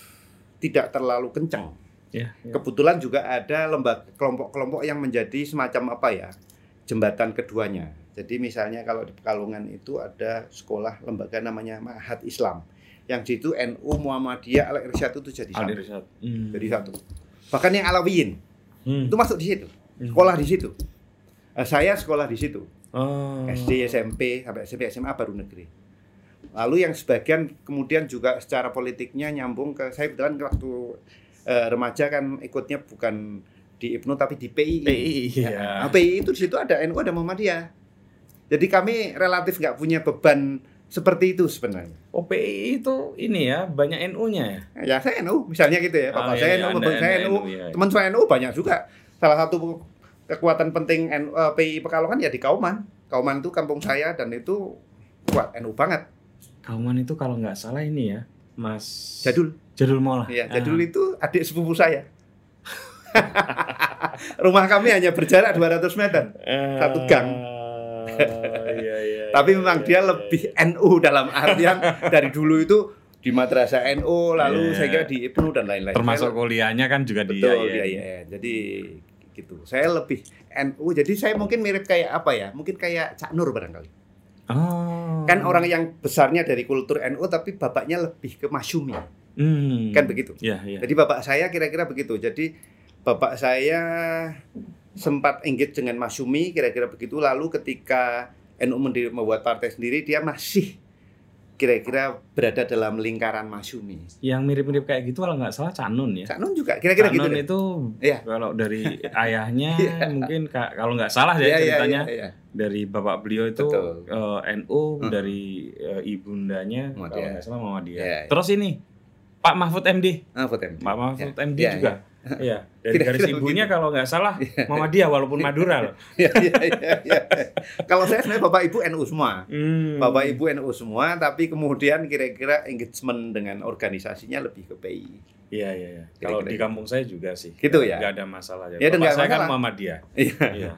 Speaker 1: tidak terlalu kencang.
Speaker 2: Ya. ya.
Speaker 1: Kebetulan juga ada lembaga kelompok-kelompok yang menjadi semacam apa ya jembatan keduanya. Jadi misalnya kalau di Pekalongan itu ada sekolah lembaga namanya Mahat Islam. Yang di situ NU Muhammadiyah Al Irsyad itu jadi satu.
Speaker 2: Hmm.
Speaker 1: Jadi satu. Bahkan yang Alawiyin
Speaker 2: Hmm.
Speaker 1: itu masuk di situ.
Speaker 2: Hmm.
Speaker 1: Sekolah di situ. Eh, saya sekolah di situ.
Speaker 2: Oh.
Speaker 1: SD, SMP, sampai SMP, SMA baru negeri. Lalu yang sebagian kemudian juga secara politiknya nyambung ke saya kebetulan waktu eh, remaja kan ikutnya bukan di IPNU tapi di PII.
Speaker 2: PII,
Speaker 1: Ya,
Speaker 2: ya.
Speaker 1: nah, PII itu di situ ada NU ada Muhammadiyah. Jadi kami relatif nggak punya beban seperti itu sebenarnya.
Speaker 2: OPI itu ini ya banyak NU-nya ya.
Speaker 1: Ya saya NU misalnya gitu ya. Bapak
Speaker 2: Ah,
Speaker 1: saya
Speaker 2: iya,
Speaker 1: NU,
Speaker 2: iya,
Speaker 1: bapak
Speaker 2: Anda-
Speaker 1: saya
Speaker 2: Anda
Speaker 1: NU,
Speaker 2: NU, iya.
Speaker 1: teman saya NU banyak juga. Salah satu kekuatan penting NU, eh, PII Pekalongan ya di Kauman. Kauman itu kampung saya dan itu kuat NU banget.
Speaker 2: Kauman itu kalau nggak salah ini ya, Mas
Speaker 1: Jadul.
Speaker 2: Jadul Mola.
Speaker 1: Iya,
Speaker 2: Ah.
Speaker 1: Jadul itu adik sepupu saya. Rumah kami hanya berjarak 200 meter. satu gang.
Speaker 2: Ah, iya, iya,
Speaker 1: Tapi
Speaker 2: iya,
Speaker 1: memang
Speaker 2: iya,
Speaker 1: dia
Speaker 2: iya,
Speaker 1: lebih NU dalam artian dari dulu itu di madrasah NU, lalu
Speaker 2: Iya.
Speaker 1: saya kira di IPNU dan lain-lain.
Speaker 2: Termasuk kuliahnya kan juga di
Speaker 1: betul
Speaker 2: IAIN.
Speaker 1: di IAIN. Jadi gitu. Saya lebih NU. Jadi saya mungkin mirip kayak apa ya? Mungkin kayak Cak Nur barangkali.
Speaker 2: Oh.
Speaker 1: Kan orang yang besarnya dari kultur NU tapi bapaknya lebih ke Masyumi.
Speaker 2: Hmm.
Speaker 1: Kan begitu.
Speaker 2: Iya, iya.
Speaker 1: Jadi bapak saya kira-kira begitu. Jadi bapak saya sempat engage dengan Masyumi kira-kira begitu. Lalu ketika NU membuat partai sendiri dia masih kira-kira berada dalam lingkaran Masyumi.
Speaker 2: Yang mirip-mirip kayak gitu kalau nggak salah Canun ya.
Speaker 1: Cak Nun juga kira-kira gitu.
Speaker 2: Nun
Speaker 1: deh.
Speaker 2: itu
Speaker 1: Iya.
Speaker 2: kalau dari ayahnya
Speaker 1: Iya.
Speaker 2: mungkin ka- kalau nggak salah ya
Speaker 1: iya,
Speaker 2: ceritanya
Speaker 1: iya, iya.
Speaker 2: dari bapak beliau itu
Speaker 1: Betul.
Speaker 2: eh, NU
Speaker 1: Hmm.
Speaker 2: dari eh, ibundanya kalau nggak salah Muhammadiyah.
Speaker 1: Iya, iya.
Speaker 2: Terus ini Pak Mahfud MD,
Speaker 1: Ah, vote MD.
Speaker 2: Pak Mahfud
Speaker 1: Ya,
Speaker 2: MD
Speaker 1: ya,
Speaker 2: juga. Iya, dari
Speaker 1: Kira-kira
Speaker 2: garis ibunya
Speaker 1: begitu.
Speaker 2: kalau nggak salah Muhammadiyah walaupun Madura loh.
Speaker 1: Iya, iya, iya, iya. Kalau saya sebenarnya bapak ibu NU semua.
Speaker 2: Hmm.
Speaker 1: Bapak ibu NU semua, tapi kemudian kira-kira engagement dengan organisasinya lebih ke PI.
Speaker 2: Iya, iya, iya. Kalau di kampung saya juga sih.
Speaker 1: Gitu ya?
Speaker 2: Nggak ada masalah ya.
Speaker 1: Ya,
Speaker 2: Bapak saya kan
Speaker 1: masalah.
Speaker 2: Muhammadiyah.
Speaker 1: Iya.
Speaker 2: Iya.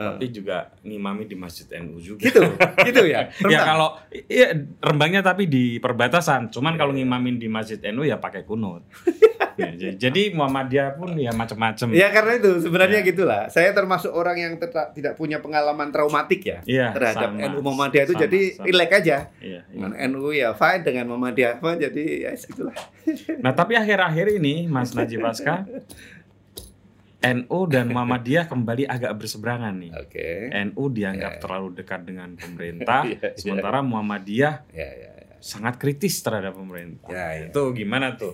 Speaker 2: Tapi juga ngimami di Masjid NU juga.
Speaker 1: Gitu, gitu ya.
Speaker 2: Ya
Speaker 1: Rembang.
Speaker 2: kalau iya Rembangnya tapi di perbatasan. Cuman kalau ngimamin di Masjid NU ya pakai kunut. Ya, jadi Muhammadiyah pun ya macam-macam.
Speaker 1: Ya karena itu sebenarnya
Speaker 2: Ya.
Speaker 1: gitulah. Saya termasuk orang yang tidak punya pengalaman traumatik ya
Speaker 2: Iya,
Speaker 1: terhadap
Speaker 2: sama,
Speaker 1: NU Muhammadiyah itu
Speaker 2: sama,
Speaker 1: jadi
Speaker 2: sama.
Speaker 1: relax aja.
Speaker 2: Iya, iya.
Speaker 1: Dengan NU ya fine dengan Muhammadiyah fine jadi ya segitulah.
Speaker 2: Nah, tapi akhir-akhir ini Mas Najib Aska NU dan Muhammadiyah kembali agak berseberangan nih.
Speaker 1: Oke.
Speaker 2: NU dianggap
Speaker 1: Ya.
Speaker 2: terlalu dekat dengan pemerintah,
Speaker 1: Iya, iya.
Speaker 2: sementara Muhammadiyah
Speaker 1: Ya ya ya.
Speaker 2: sangat kritis terhadap pemerintah.
Speaker 1: Ya, ya.
Speaker 2: Itu gimana tuh?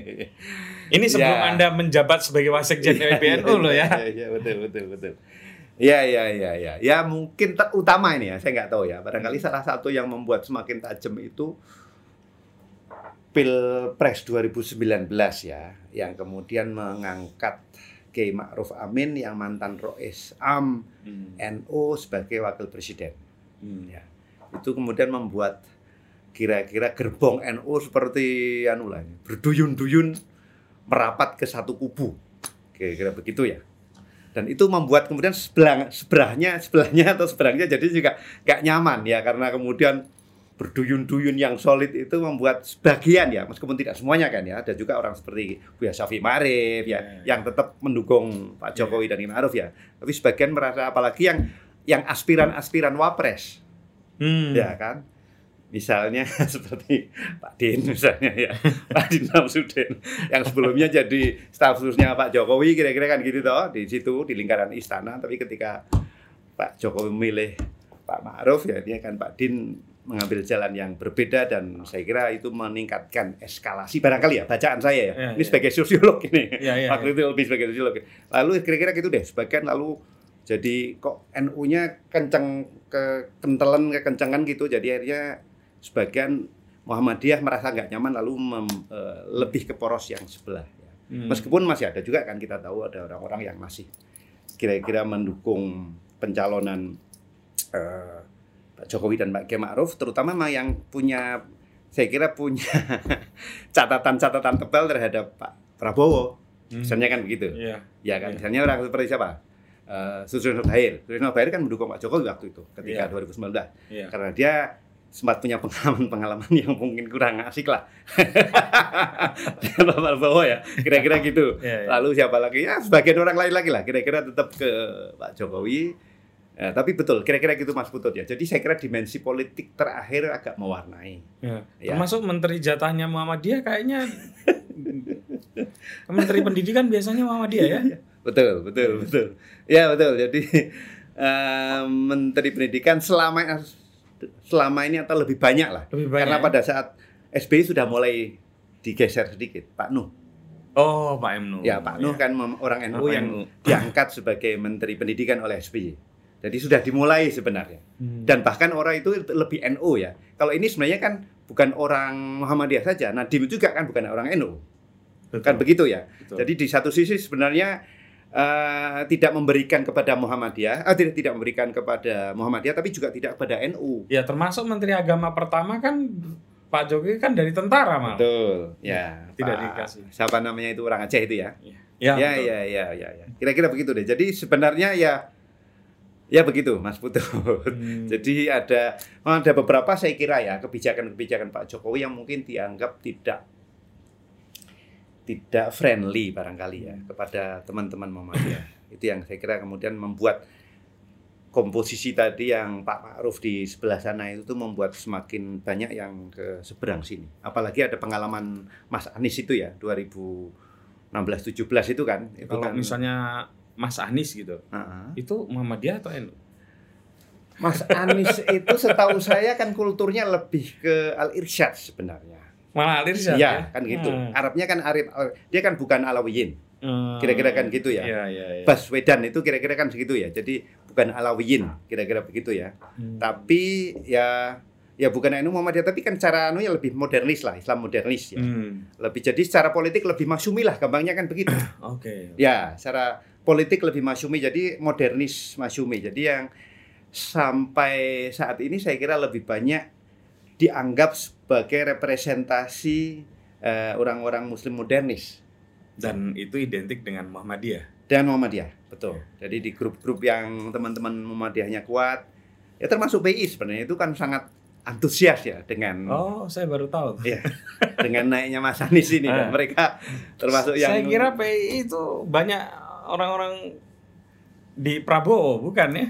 Speaker 2: Ini sebelum
Speaker 1: Ya.
Speaker 2: Anda menjabat sebagai wasekjen PBNU loh ya.
Speaker 1: Iya, iya, betul, betul, betul. Ya, ya, ya, ya. Ya mungkin ter- utama ini ya, saya nggak tahu ya. Barangkali salah satu yang membuat semakin tajam itu Pilpres 2019 ya, yang kemudian mengangkat Kiai Ma'ruf Amin yang mantan Rois Am
Speaker 2: Hmm.
Speaker 1: NU sebagai wakil presiden.
Speaker 2: Hmm.
Speaker 1: Ya. Itu kemudian membuat kira-kira gerbong NU seperti anu lah, berduyun-duyun merapat ke satu kubu. Kira-kira begitu ya. Dan itu membuat kemudian sebelah sebelahnya sebelahnya atau seberangnya jadi juga gak nyaman ya karena kemudian berduyun-duyun yang solid itu membuat sebagian ya meskipun tidak semuanya kan ya ada juga orang seperti Buya Syafi Marif ya
Speaker 2: Ya,
Speaker 1: yang tetap mendukung Pak Jokowi dan Imam Aruf ya. Tapi sebagian merasa apalagi yang yang aspiran-aspiran wapres.
Speaker 2: Hmm.
Speaker 1: ya kan? Misalnya seperti Pak Din misalnya ya Pak Din Samsudin yang sebelumnya jadi staf khususnya Pak Jokowi kira-kira kan gitu toh di situ di lingkaran istana. Tapi ketika Pak Jokowi memilih Pak Ma'ruf ya dia kan Pak Din mengambil jalan yang berbeda dan saya kira itu meningkatkan eskalasi barangkali ya bacaan saya ya,
Speaker 2: Ya,
Speaker 1: ini
Speaker 2: ya.
Speaker 1: sebagai sosiolog ini
Speaker 2: Ya, ya,
Speaker 1: waktu itu lebih sebagai sosiolog lalu kira-kira gitu deh sebagian lalu jadi kok NU-nya kenceng ke kentelan kekencengan gitu jadi akhirnya sebagian Muhammadiyah merasa nggak nyaman lalu mem- eh, lebih ke poros yang sebelah ya.
Speaker 2: Hmm.
Speaker 1: meskipun masih ada juga kan kita tahu ada orang-orang yang masih kira-kira mendukung pencalonan eh, Pak Jokowi dan Pak Kiai Ma'ruf terutama memang yang punya saya kira punya catatan-catatan tebal terhadap Pak Prabowo
Speaker 2: Hmm.
Speaker 1: misalnya kan begitu
Speaker 2: Iya.
Speaker 1: Ya kan,
Speaker 2: Iya.
Speaker 1: misalnya orang seperti siapa? Uh, Susril Bair. Susril Bair kan mendukung Pak Jokowi waktu itu ketika
Speaker 2: Iya.
Speaker 1: 2019
Speaker 2: Iya.
Speaker 1: karena dia sempat punya pengalaman-pengalaman yang mungkin kurang asik lah Pak Prabowo ya kira-kira gitu
Speaker 2: Iya, iya.
Speaker 1: lalu siapa lagi ya sebagian orang lain lagi lah kira-kira tetap ke Pak Jokowi Ya, tapi betul, kira-kira gitu Mas Putut ya. Jadi saya kira dimensi politik terakhir agak mewarnai.
Speaker 2: Ya.
Speaker 1: Ya.
Speaker 2: Termasuk menteri jatahnya Muhammadiyah kayaknya menteri pendidikan biasanya Muhammadiyah ya.
Speaker 1: Betul, betul, betul. Ya betul. Jadi eh, Menteri Pendidikan selama selama ini atau lebih banyak lah.
Speaker 2: Lebih banyak.
Speaker 1: Karena
Speaker 2: ya?
Speaker 1: pada saat SBY sudah mulai digeser sedikit, Pak Nuh.
Speaker 2: Oh, Pak M. Nuh.
Speaker 1: Ya Pak Nuh kan mem- orang NU yang diangkat sebagai Menteri Pendidikan oleh SBY. Jadi sudah dimulai sebenarnya.
Speaker 2: Hmm.
Speaker 1: Dan bahkan orang itu lebih NU ya. Kalau ini sebenarnya kan bukan orang Muhammadiyah saja. Nadim juga kan bukan orang NU.
Speaker 2: Betul.
Speaker 1: Kan begitu ya.
Speaker 2: Betul.
Speaker 1: Jadi di satu sisi sebenarnya eh, tidak memberikan kepada Muhammadiyah, eh, tidak tidak memberikan kepada Muhammadiyah, tapi juga tidak kepada NU.
Speaker 2: Ya termasuk Menteri Agama pertama kan Pak Jokowi kan dari tentara malah.
Speaker 1: Betul. Ya.
Speaker 2: Tidak
Speaker 1: Pak-
Speaker 2: dikasih.
Speaker 1: Siapa namanya itu orang Aceh itu ya?
Speaker 2: Ya,
Speaker 1: Ya, ya, ya, ya, ya. Kira-kira begitu deh. Jadi sebenarnya ya, ya begitu, Mas Putu.
Speaker 2: Hmm.
Speaker 1: Jadi ada ada beberapa saya kira ya kebijakan-kebijakan Pak Jokowi yang mungkin dianggap tidak tidak friendly barangkali ya kepada teman-teman Muhammadiyah. Itu yang saya kira kemudian membuat komposisi tadi yang Pak Ma'ruf di sebelah sana itu tuh membuat semakin banyak yang ke seberang sini. Apalagi ada pengalaman Mas Anies itu ya 2016 17 itu kan. Itu
Speaker 2: Kalau
Speaker 1: kan
Speaker 2: misalnya Mas Anies gitu,
Speaker 1: Heeh.
Speaker 2: itu Muhammadiyah atau NU?
Speaker 1: Mas Anies itu setahu saya kan kulturnya lebih ke Al Irsyad sebenarnya.
Speaker 2: Malah Alir Syah,
Speaker 1: Iya, kan gitu.
Speaker 2: Hmm.
Speaker 1: Arabnya kan Arab, dia kan bukan Alawiyin.
Speaker 2: Hmm.
Speaker 1: Kira-kira kan gitu ya.
Speaker 2: Iya, iya, iya.
Speaker 1: Baswedan itu kira-kira kan segitu ya. Jadi bukan Alawiyin, kira-kira begitu ya.
Speaker 2: Hmm.
Speaker 1: Tapi ya ya bukan NU Muhammadiyah tapi kan cara anunya lebih modernis lah, Islam modernis ya.
Speaker 2: Hmm.
Speaker 1: Lebih jadi secara politik lebih masyumi lah, gampangnya kan begitu.
Speaker 2: Oke.
Speaker 1: Ya, secara politik lebih masyumi, jadi modernis masyumi. Jadi yang sampai saat ini saya kira lebih banyak dianggap sebagai representasi eh, orang-orang Muslim modernis
Speaker 2: Dan itu identik dengan Muhammadiyah.
Speaker 1: dan Muhammadiyah, betul. Jadi di grup-grup yang teman-teman Muhammadiyahnya kuat, ya termasuk PI sebenarnya itu kan sangat antusias ya dengan
Speaker 2: Oh, saya baru tahu.
Speaker 1: ya dengan naiknya Mas Anies ini dan
Speaker 2: Eh.
Speaker 1: mereka termasuk yang
Speaker 2: Saya kira PI itu banyak orang-orang di Prabowo, bukan ya?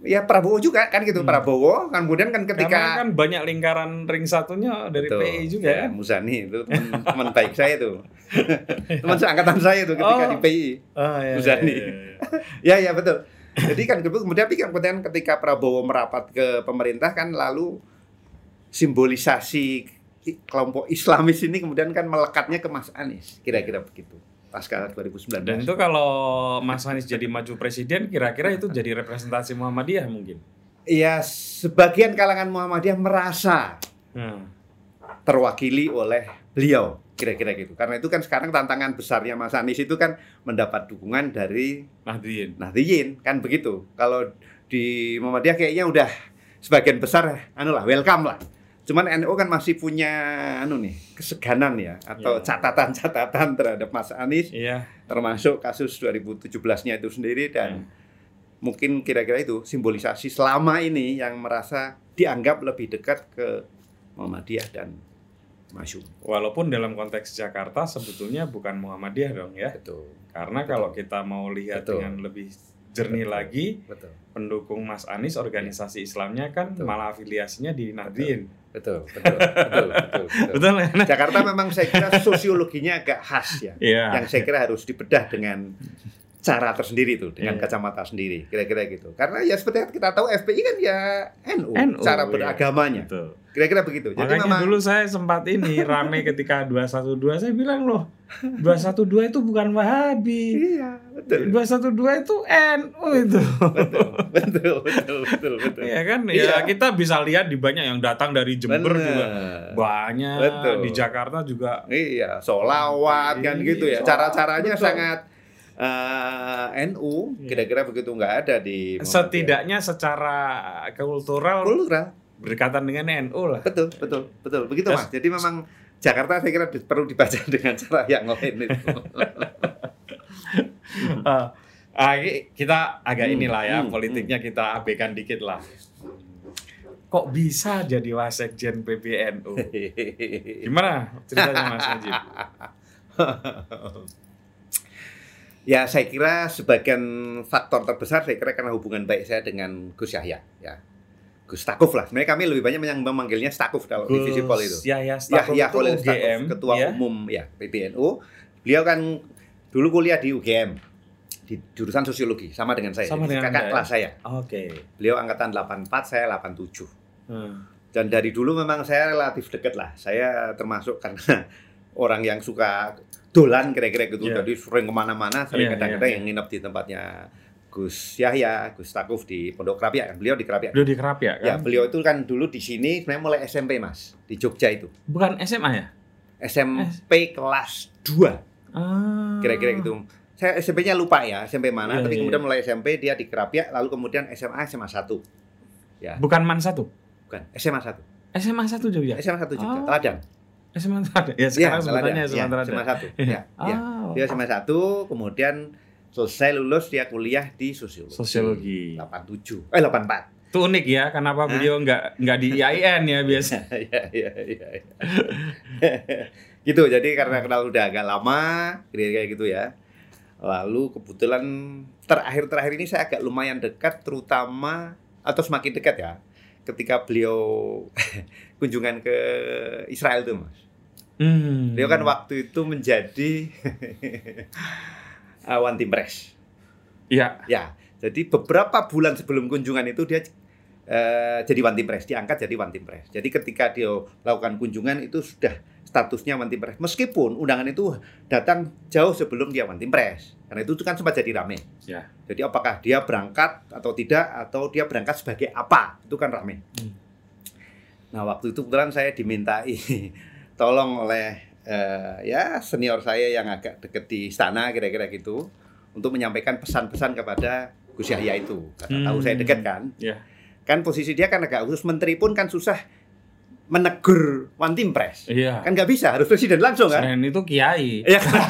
Speaker 1: ya Prabowo juga kan gitu
Speaker 2: Hmm.
Speaker 1: Prabowo kemudian kan
Speaker 2: Karena
Speaker 1: ketika
Speaker 2: kan banyak lingkaran ring satunya dari
Speaker 1: Betul.
Speaker 2: PI juga
Speaker 1: ya,
Speaker 2: kan?
Speaker 1: Muzani itu teman, teman baik saya tuh teman seangkatan saya tuh ketika
Speaker 2: Oh.
Speaker 1: di PI
Speaker 2: Oh, iya,
Speaker 1: Muzani.
Speaker 2: iya, iya.
Speaker 1: ya ya betul jadi kan kemudian tapi kan kemudian ketika Prabowo merapat ke pemerintah kan lalu simbolisasi kelompok Islamis ini kemudian kan melekatnya ke Mas Anies kira-kira begitu pasca 2019
Speaker 2: Dan itu kalau Mas Anies jadi maju presiden, kira-kira itu jadi representasi Muhammadiyah mungkin.
Speaker 1: ya sebagian kalangan Muhammadiyah merasa
Speaker 2: Hmm.
Speaker 1: terwakili oleh beliau kira-kira gitu karena itu kan sekarang tantangan besarnya Mas Anies itu kan mendapat dukungan dari
Speaker 2: Nahdien.
Speaker 1: Nahdliyin kan begitu kalau di Muhammadiyah kayaknya udah sebagian besar anu lah welcome lah cuman NU kan masih punya anu nih keseganan ya atau
Speaker 2: Iya.
Speaker 1: catatan-catatan terhadap Mas Anies
Speaker 2: Iya.
Speaker 1: termasuk kasus 2017-nya itu sendiri dan mungkin kira-kira itu simbolisasi selama ini yang merasa dianggap lebih dekat ke Muhammadiyah dan Masyum.
Speaker 2: Walaupun dalam konteks Jakarta sebetulnya bukan Muhammadiyah dong ya.
Speaker 1: Betul.
Speaker 2: Karena
Speaker 1: Betul.
Speaker 2: kalau kita mau lihat
Speaker 1: Betul.
Speaker 2: dengan lebih jernih
Speaker 1: Betul.
Speaker 2: lagi,
Speaker 1: Betul.
Speaker 2: pendukung Mas Anies organisasi Islamnya kan
Speaker 1: Betul.
Speaker 2: malah afiliasinya di Nahdien.
Speaker 1: Betul, betul, betul, betul, betul.
Speaker 2: Betul ya?
Speaker 1: Jakarta memang saya kira sosiologinya agak khas ya.
Speaker 2: Iya.
Speaker 1: Yang saya kira harus dibedah dengan cara tersendiri tuh, dengan
Speaker 2: Iya.
Speaker 1: kacamata sendiri, kira-kira gitu. Karena ya seperti yang kita tahu FPI kan ya NU,
Speaker 2: NU,
Speaker 1: cara
Speaker 2: iya.
Speaker 1: beragamanya.
Speaker 2: Betul.
Speaker 1: Kira-kira begitu. Jadi
Speaker 2: Makanya
Speaker 1: memang
Speaker 2: dulu saya sempat ini rame ketika 212 saya bilang loh 212 itu bukan Wahabi.
Speaker 1: Iya, betul.
Speaker 2: 212 itu NU itu.
Speaker 1: betul, betul, betul, betul, betul.
Speaker 2: Iya kan?
Speaker 1: Iya.
Speaker 2: Ya kita bisa lihat di banyak yang datang dari Jember
Speaker 1: Bener.
Speaker 2: juga banyak.
Speaker 1: Betul.
Speaker 2: Di Jakarta juga
Speaker 1: Iya, solawat kan
Speaker 2: Iya,
Speaker 1: gitu ya. Cara-caranya
Speaker 2: betul.
Speaker 1: sangat eh, NU,
Speaker 2: Iya.
Speaker 1: kira-kira begitu nggak ada di Muhammadiyah.
Speaker 2: setidaknya secara kultural
Speaker 1: Kultural.
Speaker 2: berdekatan dengan NU lah.
Speaker 1: Betul, betul, betul. Begitu Mas. Jadi memang Jakarta saya kira perlu dibaca dengan cara yang lain itu.
Speaker 2: Ini kita agak
Speaker 1: Hmm,
Speaker 2: inilah ya
Speaker 1: hmm,
Speaker 2: politiknya kita abaikan dikit lah. Kok bisa jadi wasekjen PBNU? Gimana ceritanya Mas Najib?
Speaker 1: Ya, saya kira sebagian faktor terbesar saya kira karena hubungan baik saya dengan Gus Yahya, ya. Gus Stakuf lah. Sebenarnya kami lebih banyak yang memanggilnya Stakuf kalau di Visipol itu.
Speaker 2: Yahya Stakuf
Speaker 1: Yahya
Speaker 2: itu UGM,
Speaker 1: Stakuf, ketua
Speaker 2: ya?
Speaker 1: umum ya PBNU. Beliau kan dulu kuliah di UGM di jurusan sosiologi sama dengan saya.
Speaker 2: Sama dengan
Speaker 1: kakak kelas saya.
Speaker 2: Oke.
Speaker 1: Beliau angkatan 84, saya 87.
Speaker 2: Hmm.
Speaker 1: Dan dari dulu memang saya relatif dekat lah. Saya termasuk karena orang yang suka dolan kira-kira gitu.
Speaker 2: Iya.
Speaker 1: Jadi sering ke mana-mana, sering
Speaker 2: Iya,
Speaker 1: kadang-kadang
Speaker 2: iya,
Speaker 1: yang nginep di tempatnya Gus Yahya, Gus Takuf di Pondok Kerapiak kan. Beliau di Kerapiak.
Speaker 2: Beliau di Kerapia kan?
Speaker 1: Ya, beliau itu kan dulu di sini sebenarnya mulai SMP, Mas. Di Jogja itu.
Speaker 2: Bukan SMA ya?
Speaker 1: SMP kelas 2
Speaker 2: Ah.
Speaker 1: kira-kira gitu. Saya SMP-nya lupa ya, SMP mana,
Speaker 2: Iya,
Speaker 1: tapi
Speaker 2: iya.
Speaker 1: kemudian mulai SMP dia di Kerapiak, lalu kemudian SMA SMA 1. Ya,
Speaker 2: Bukan Man 1.
Speaker 1: bukan, SMA 1.
Speaker 2: SMA 1 Jogja.
Speaker 1: SMA 1 juga,
Speaker 2: Oh.
Speaker 1: Teladan.
Speaker 2: SMA 1 ada. Ya sekarang sebutannya SMA
Speaker 1: ya. SMA 1. Ya, ya.
Speaker 2: Ah.
Speaker 1: Dia SMA 1, kemudian selesai lulus dia kuliah di sosiologi.
Speaker 2: Sosiologi.
Speaker 1: 87. Eh 84.
Speaker 2: Itu unik ya, kenapa
Speaker 1: Hah?
Speaker 2: beliau nggak nggak di IAIN ya biasa.
Speaker 1: Iya, iya, iya. iya. gitu. Jadi karena kenal udah agak lama, kira-kira gitu ya. Lalu kebetulan terakhir-terakhir ini saya agak lumayan dekat terutama atau semakin dekat ya ketika beliau kunjungan ke Israel tuh Mas.
Speaker 2: Hmm.
Speaker 1: Beliau kan waktu itu menjadi awan timpres.
Speaker 2: Iya.
Speaker 1: Ya, jadi beberapa bulan sebelum kunjungan itu dia eh, jadi one team press, diangkat jadi one team press. Jadi ketika dia lakukan kunjungan itu sudah statusnya one team press. Meskipun undangan itu datang jauh sebelum dia one team press. Karena itu kan sempat jadi rame.
Speaker 2: Ya.
Speaker 1: Jadi apakah dia berangkat atau tidak atau dia berangkat sebagai apa? Itu kan rame.
Speaker 2: Hmm.
Speaker 1: Nah, waktu itu kebetulan saya dimintai tolong oleh eh, ya senior saya yang agak deket di istana kira-kira gitu untuk menyampaikan pesan-pesan kepada Gus Yahya itu. Karena tahu
Speaker 2: Hmm.
Speaker 1: saya dekat kan.
Speaker 2: Ya.
Speaker 1: Kan posisi dia kan agak khusus menteri pun kan susah menegur one team press.
Speaker 2: Iya.
Speaker 1: Kan nggak bisa, harus presiden langsung kan.
Speaker 2: Selain itu kiai.
Speaker 1: Iya kan?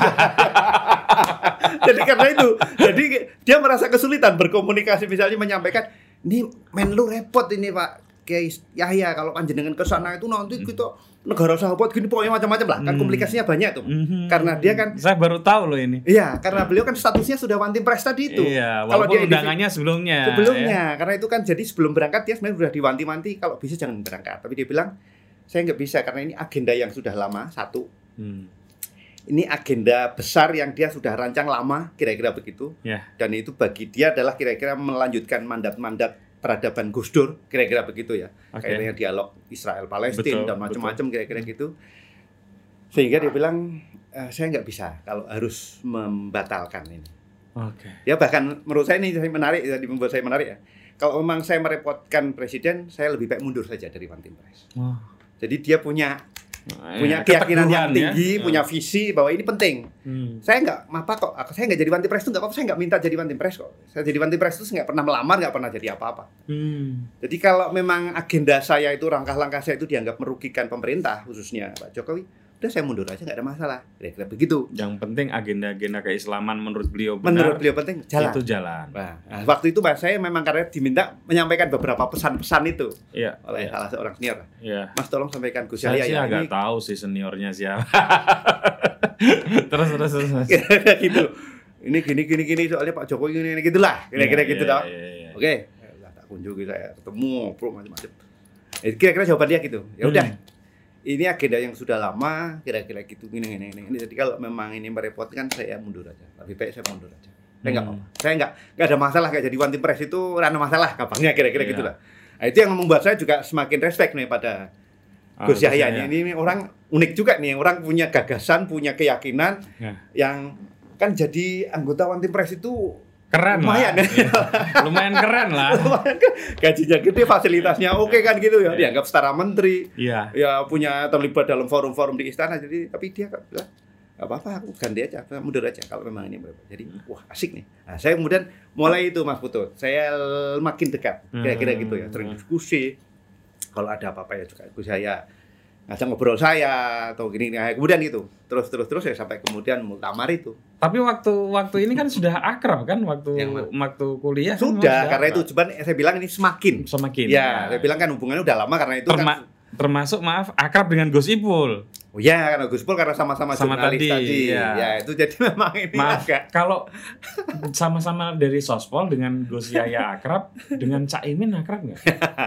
Speaker 1: jadi karena itu, jadi dia merasa kesulitan berkomunikasi misalnya menyampaikan, ini Menlu repot ini Pak Kiai Yahya kalau panjenengan ke sana itu nanti kita negara sahabat gini pokoknya macam-macam lah kan
Speaker 2: Hmm.
Speaker 1: komplikasinya banyak tuh.
Speaker 2: Mhm.
Speaker 1: Karena dia kan-
Speaker 2: saya baru tahu loh ini.
Speaker 1: Iya, karena beliau kan statusnya sudah team press tadi itu.
Speaker 2: Iya,
Speaker 1: Kalau dia
Speaker 2: undangannya sebelumnya.
Speaker 1: sebelumnya karena itu kan jadi sebelum berangkat dia sebenarnya sudah diwanti-wanti kalau bisa jangan berangkat tapi dia bilang saya nggak bisa karena ini agenda yang sudah lama satu
Speaker 2: ya. Hmm.
Speaker 1: ini agenda besar yang dia sudah rancang lama kira-kira begitu
Speaker 2: Ya.
Speaker 1: dan itu bagi dia adalah kira-kira melanjutkan mandat-mandat peradaban Gus Dur kira-kira begitu ya
Speaker 2: Oke.
Speaker 1: kayaknya dialog Israel Palestina dan macam-macam kira-kira gitu sehingga dia bilang "Eh, saya nggak bisa kalau harus membatalkan ini
Speaker 2: Oke.
Speaker 1: ya bahkan menurut saya ini menarik jadi membuat saya menarik ya kalau memang saya merepotkan presiden saya lebih baik mundur saja dari One Team Press
Speaker 2: Wah.
Speaker 1: jadi dia punya punya
Speaker 2: Ya,
Speaker 1: keyakinan yang
Speaker 2: ya.
Speaker 1: tinggi
Speaker 2: Ya.
Speaker 1: punya visi bahwa ini penting
Speaker 2: Hmm.
Speaker 1: saya nggak apa kok saya nggak jadi Press itu nggak apa-apa saya nggak minta jadi Press kok saya jadi Press itu nggak pernah melamar nggak pernah jadi apa-apa
Speaker 2: Hmm.
Speaker 1: jadi kalau memang agenda saya itu langkah-langkah saya itu dianggap merugikan pemerintah khususnya Pak Jokowi udah saya mundur aja nggak ada masalah kira-kira begitu
Speaker 2: Yang penting agenda-agenda keislaman menurut beliau benar.
Speaker 1: menurut beliau penting jalan
Speaker 2: Itu jalan.
Speaker 1: Nah, nah, waktu itu Mas saya memang karena diminta menyampaikan beberapa pesan-pesan itu
Speaker 2: Iya.
Speaker 1: oleh
Speaker 2: iya,
Speaker 1: salah seorang senior.
Speaker 2: Iya.
Speaker 1: Mas tolong sampaikan Gus
Speaker 2: Saya
Speaker 1: Yahya ya
Speaker 2: agak
Speaker 1: ini
Speaker 2: tahu sih seniornya siapa. terus terus terus.
Speaker 1: gitu. Ini gini gini gini soalnya Pak Jokowi ini, ini gitulah kira-kira
Speaker 2: Iya,
Speaker 1: gitu toh.
Speaker 2: iya, iya.
Speaker 1: Oke, ya, tak kunjungi saya ketemu ngobrol macam-macam. Eh, kira-kira jawaban dia gitu. Ya udah.
Speaker 2: Hmm.
Speaker 1: Ini agenda yang sudah lama, kira-kira gitu gini gini gini. Jadi kalau memang ini merepotkan saya mundur aja. Lebih baik saya mundur aja. Saya nggak
Speaker 2: Hmm.
Speaker 1: apa-apa. Saya nggak nggak ada masalah kayak jadi one team press itu rana masalah kapannya kira-kira
Speaker 2: Iya.
Speaker 1: gitu lah. Nah, itu yang membuat saya juga semakin respect nih pada
Speaker 2: Ah,
Speaker 1: Gus Yahya
Speaker 2: Yahya.
Speaker 1: ini, ini orang unik juga nih, orang punya gagasan, punya keyakinan
Speaker 2: Ya.
Speaker 1: yang kan jadi anggota One Team Press itu
Speaker 2: Keren
Speaker 1: Lumayan,
Speaker 2: lah. Iya. Lumayan keren lah.
Speaker 1: gajinya gede, fasilitasnya oke kan gitu ya, dianggap setara menteri,
Speaker 2: Iya.
Speaker 1: ya punya terlibat dalam forum-forum di istana, jadi tapi dia kan bilang gak apa-apa, aku ganti aja, aku mundur aja kalau memang ini berapa. Jadi wah asik nih. Nah, saya kemudian mulai itu Mas Putut, saya makin dekat, kira-kira gitu ya, sering diskusi. Kalau ada apa-apa ya juga saya ngajak ngobrol saya atau gini, nah, kemudian gitu. Terus terus terus ya sampai kemudian muktamar itu.
Speaker 2: Tapi waktu waktu ini kan sudah akrab kan? Waktu
Speaker 1: Yang
Speaker 2: waktu kuliah kan
Speaker 1: sudah karena itu cuman saya bilang ini semakin.
Speaker 2: Semakin.
Speaker 1: ya saya bilang kan hubungannya udah lama karena itu
Speaker 2: Terma-
Speaker 1: kan
Speaker 2: termasuk maaf akrab dengan Gus Ipul.
Speaker 1: Oh ya, karena Gus Pul karena sama-sama
Speaker 2: Sama
Speaker 1: jurnalis
Speaker 2: tadi,
Speaker 1: tadi.
Speaker 2: iya.
Speaker 1: Ya, itu jadi memang ini
Speaker 2: Maaf,
Speaker 1: agak
Speaker 2: kalau sama-sama dari Sospol dengan Gus Yaya akrab, dengan Cak Imin akrab nggak?